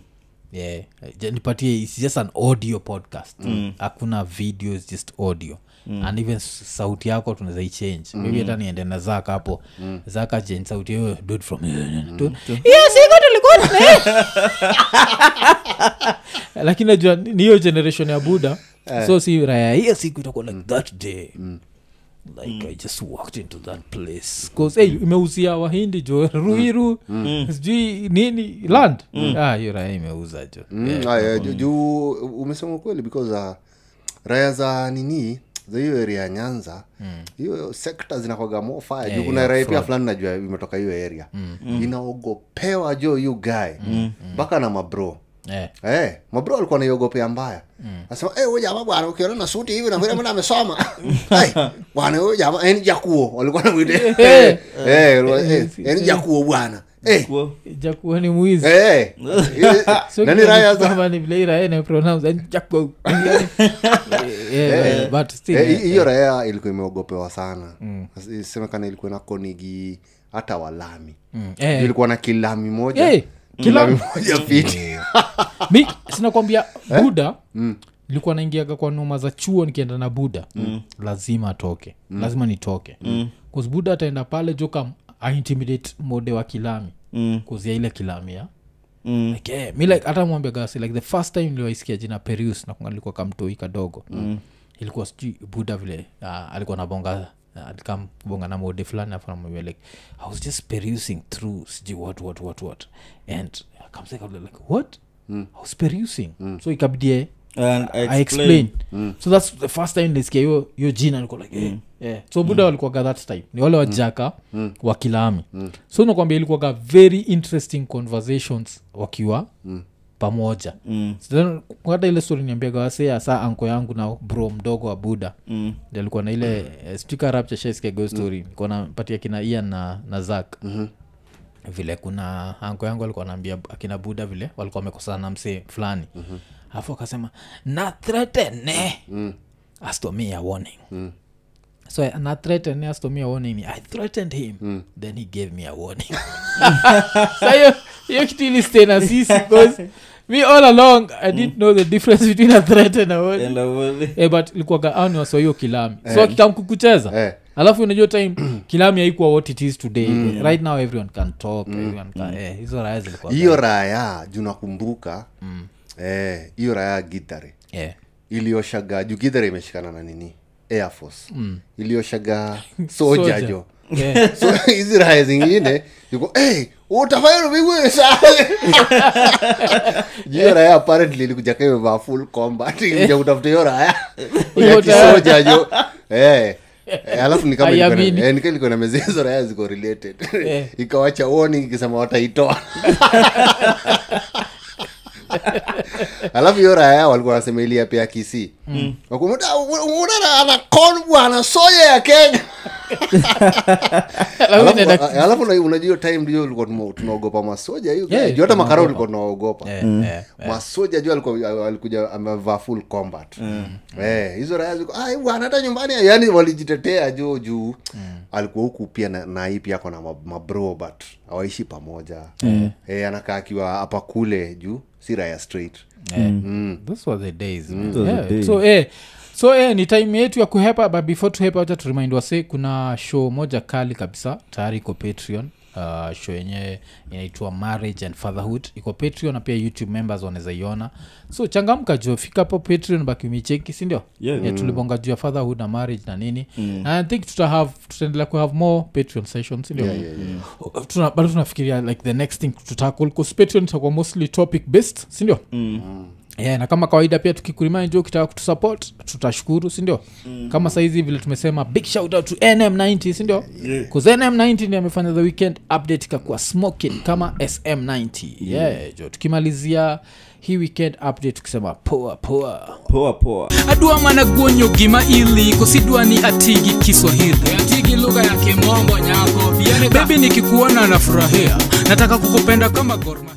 yeah. Nipatie its just an audio podcast. Hakuna video is just audio. And even sauti yako tunaweza ichange maybe hata niende na zaka hapo. Zaka change sauti hiyo dud from Tu- hiyo siku tulikuwa tuna- lakini najua ni hiyo generation ya buda so si raya hiyo siku itakuwa like that day like i just walked into that place. Bcause hey, imeuzia wahindi jo ruiru. Sijui nini land. Ah, hiyo raya imeuza jo. Mm, Yeah. aya, ju- juu umesema kweli because uh, raya za nini za hiyo area ya nyanza hiyo sekta zinakwaga mo fire. Yeah, juu kuna yeah, raya pia fulani najua imetoka hiyo area. Inaogopewa jo you guy. Mpaka na mabro Eh. Eh, mabro alikuwa naiogopea mbaya. Asema eh, huyu jamaa bwana ukiona na suti hivi na vile mbona amesoma? Bwana huyu jamaa yani jakuo walikuwa namwite eh. Eh eh, yani jakuo bwana. Eh, Kwa- jakuwa ni mwizi. Eh, nani raya za- kwamba ni vile yani but still, Eh, hiyo raya ilikuwa imeogopewa sana. Semekana ilikuwa na konigi hata walami. Mm, eh, ilikuwa na kilami moja. Eh, kila kilami moja fiti. Mi sinakwambia buda nilikuwa naingiaga kwa noma za chuo nikienda na buda lazima atoke. Lazima nitoke. Mm. buda ataenda pale joka aintimidate mode wa kilami. Mm, kuzia ile kilami ya. Mm, like, eh, mi like hata mwambia gasi like the first time niliwaisikia jina perius nakunga likuwa kamtoi kadogo. Mm. ilikuwa sijui buda vile uh, alikuwa nabonga uh, come bonga na mode fulani afu namwambia like i was just perusing through sijui what what what what and kamseka like what mm. i was perusing mm. so ikabidie and I i explain. Mm. so that's the first time nilisikia hiyo hiyo jina niko like eh, yeah. so buda walikuwaga that time ni wale wajaka wa mm. so nakwambia ilikuwaga very interesting conversations wakiwa pamoja. Mm, hata ile stori niambiaga wasea saa anko yangu na bro mdogo wa buda mm, alikuwa na ile mm. stikarapchashaiskiago mm. nilikuwa patia kina ian na, na zak mm-hmm. Vile kuna anko yangu alikuwa anaambia akina buda vile walikuwa wamekosana na msee fulani. Mm-hmm. alafu akasema na thretene mm. astomia warning. Mm. So na threaten astomia warning. I threatened him. Mm. then he gave me a warning. So hiyo kitu ilistay na sisi because me all along i didn't know the difference between a threat and a and eh, but ilikuwaga au ni kilami. So akikamkukucheza Eh. alafu unajua time kilami haikuwa what it is today. Right now everyone can talk everyone can, eh, hizo raya zilikuwa hiyo raya junakumbuka mm. eh, hiyo raya gidhare yeah. ilioshaga juu gidhare imeshikana na nini? Air force. Ilioshaga soja Soja. jo Yeah. so hizi raya zingine iko hey, utafanya Juu hiyo raya apparently ilikuja kama imevaa full combat ilikuja kutafuta hiyo raya ya kisoja jo eh. Eh, alafu na- eh, raya ziko related. Ikawacha warning ikisema wataitoa alafu hiyo raya walikuwa wanasema ilia pia kisi. Unaona ana kon bwana soja ya kenya. Alafu unajua time ndio ulikuwa tunaogopa masoja hiyo Yeah, hata makara ulikuwa tunaogopa. Eh. masoja juu alikuja amevaa full combat. Eh hizo raya bwana hata nyumbani yani walijitetea juu juu. Alikuwa huku pia na, na hii pia ako na ma- mabro but hawaishi pamoja. Eh anakaa akiwa hapa kule juu si raya straight Eh, those were the days man. Those were Yeah, days. so eh, so eh, ni time yetu ya kuhepa but before tuhepa wacha turimind wase kuna show moja kali kabisa tayari iko patreon uh, show yenyewe inaitwa marriage and fatherhood. Iko patreon na pia youtube members wanaweza iona so changamka jo fika hapo patreon bakimicheki sindio Yeah. yeah, tulibonga juu ya fatherhood na marriage na nini. Mm. and i think tuta tutaendelea kuhave more patreon session sindio Yeah, yeah, yeah. Tuna- bado tunafikiria like the next thing tutackle bcause patreon itakuwa mostly topic based sindio yeah, na kama kawaida pia tukikurimind ukitaka kutusupport tutashukuru sindio mm. kama saizi vile tumesema big shout out to nm90 sindio Yeah. bcause nm90 ndi amefanya the weekend update kakuwa smoking kama sm90 yeah, jo tukimalizia hii weekend update tukisema poa poa. Poa poa. Adua mana guonyo gima ili kosidwa ni atigi kiswahili. Atigi lugha ya kimombo nyako bebi nikikuona nafurahia. Nataka kukupenda kama gorma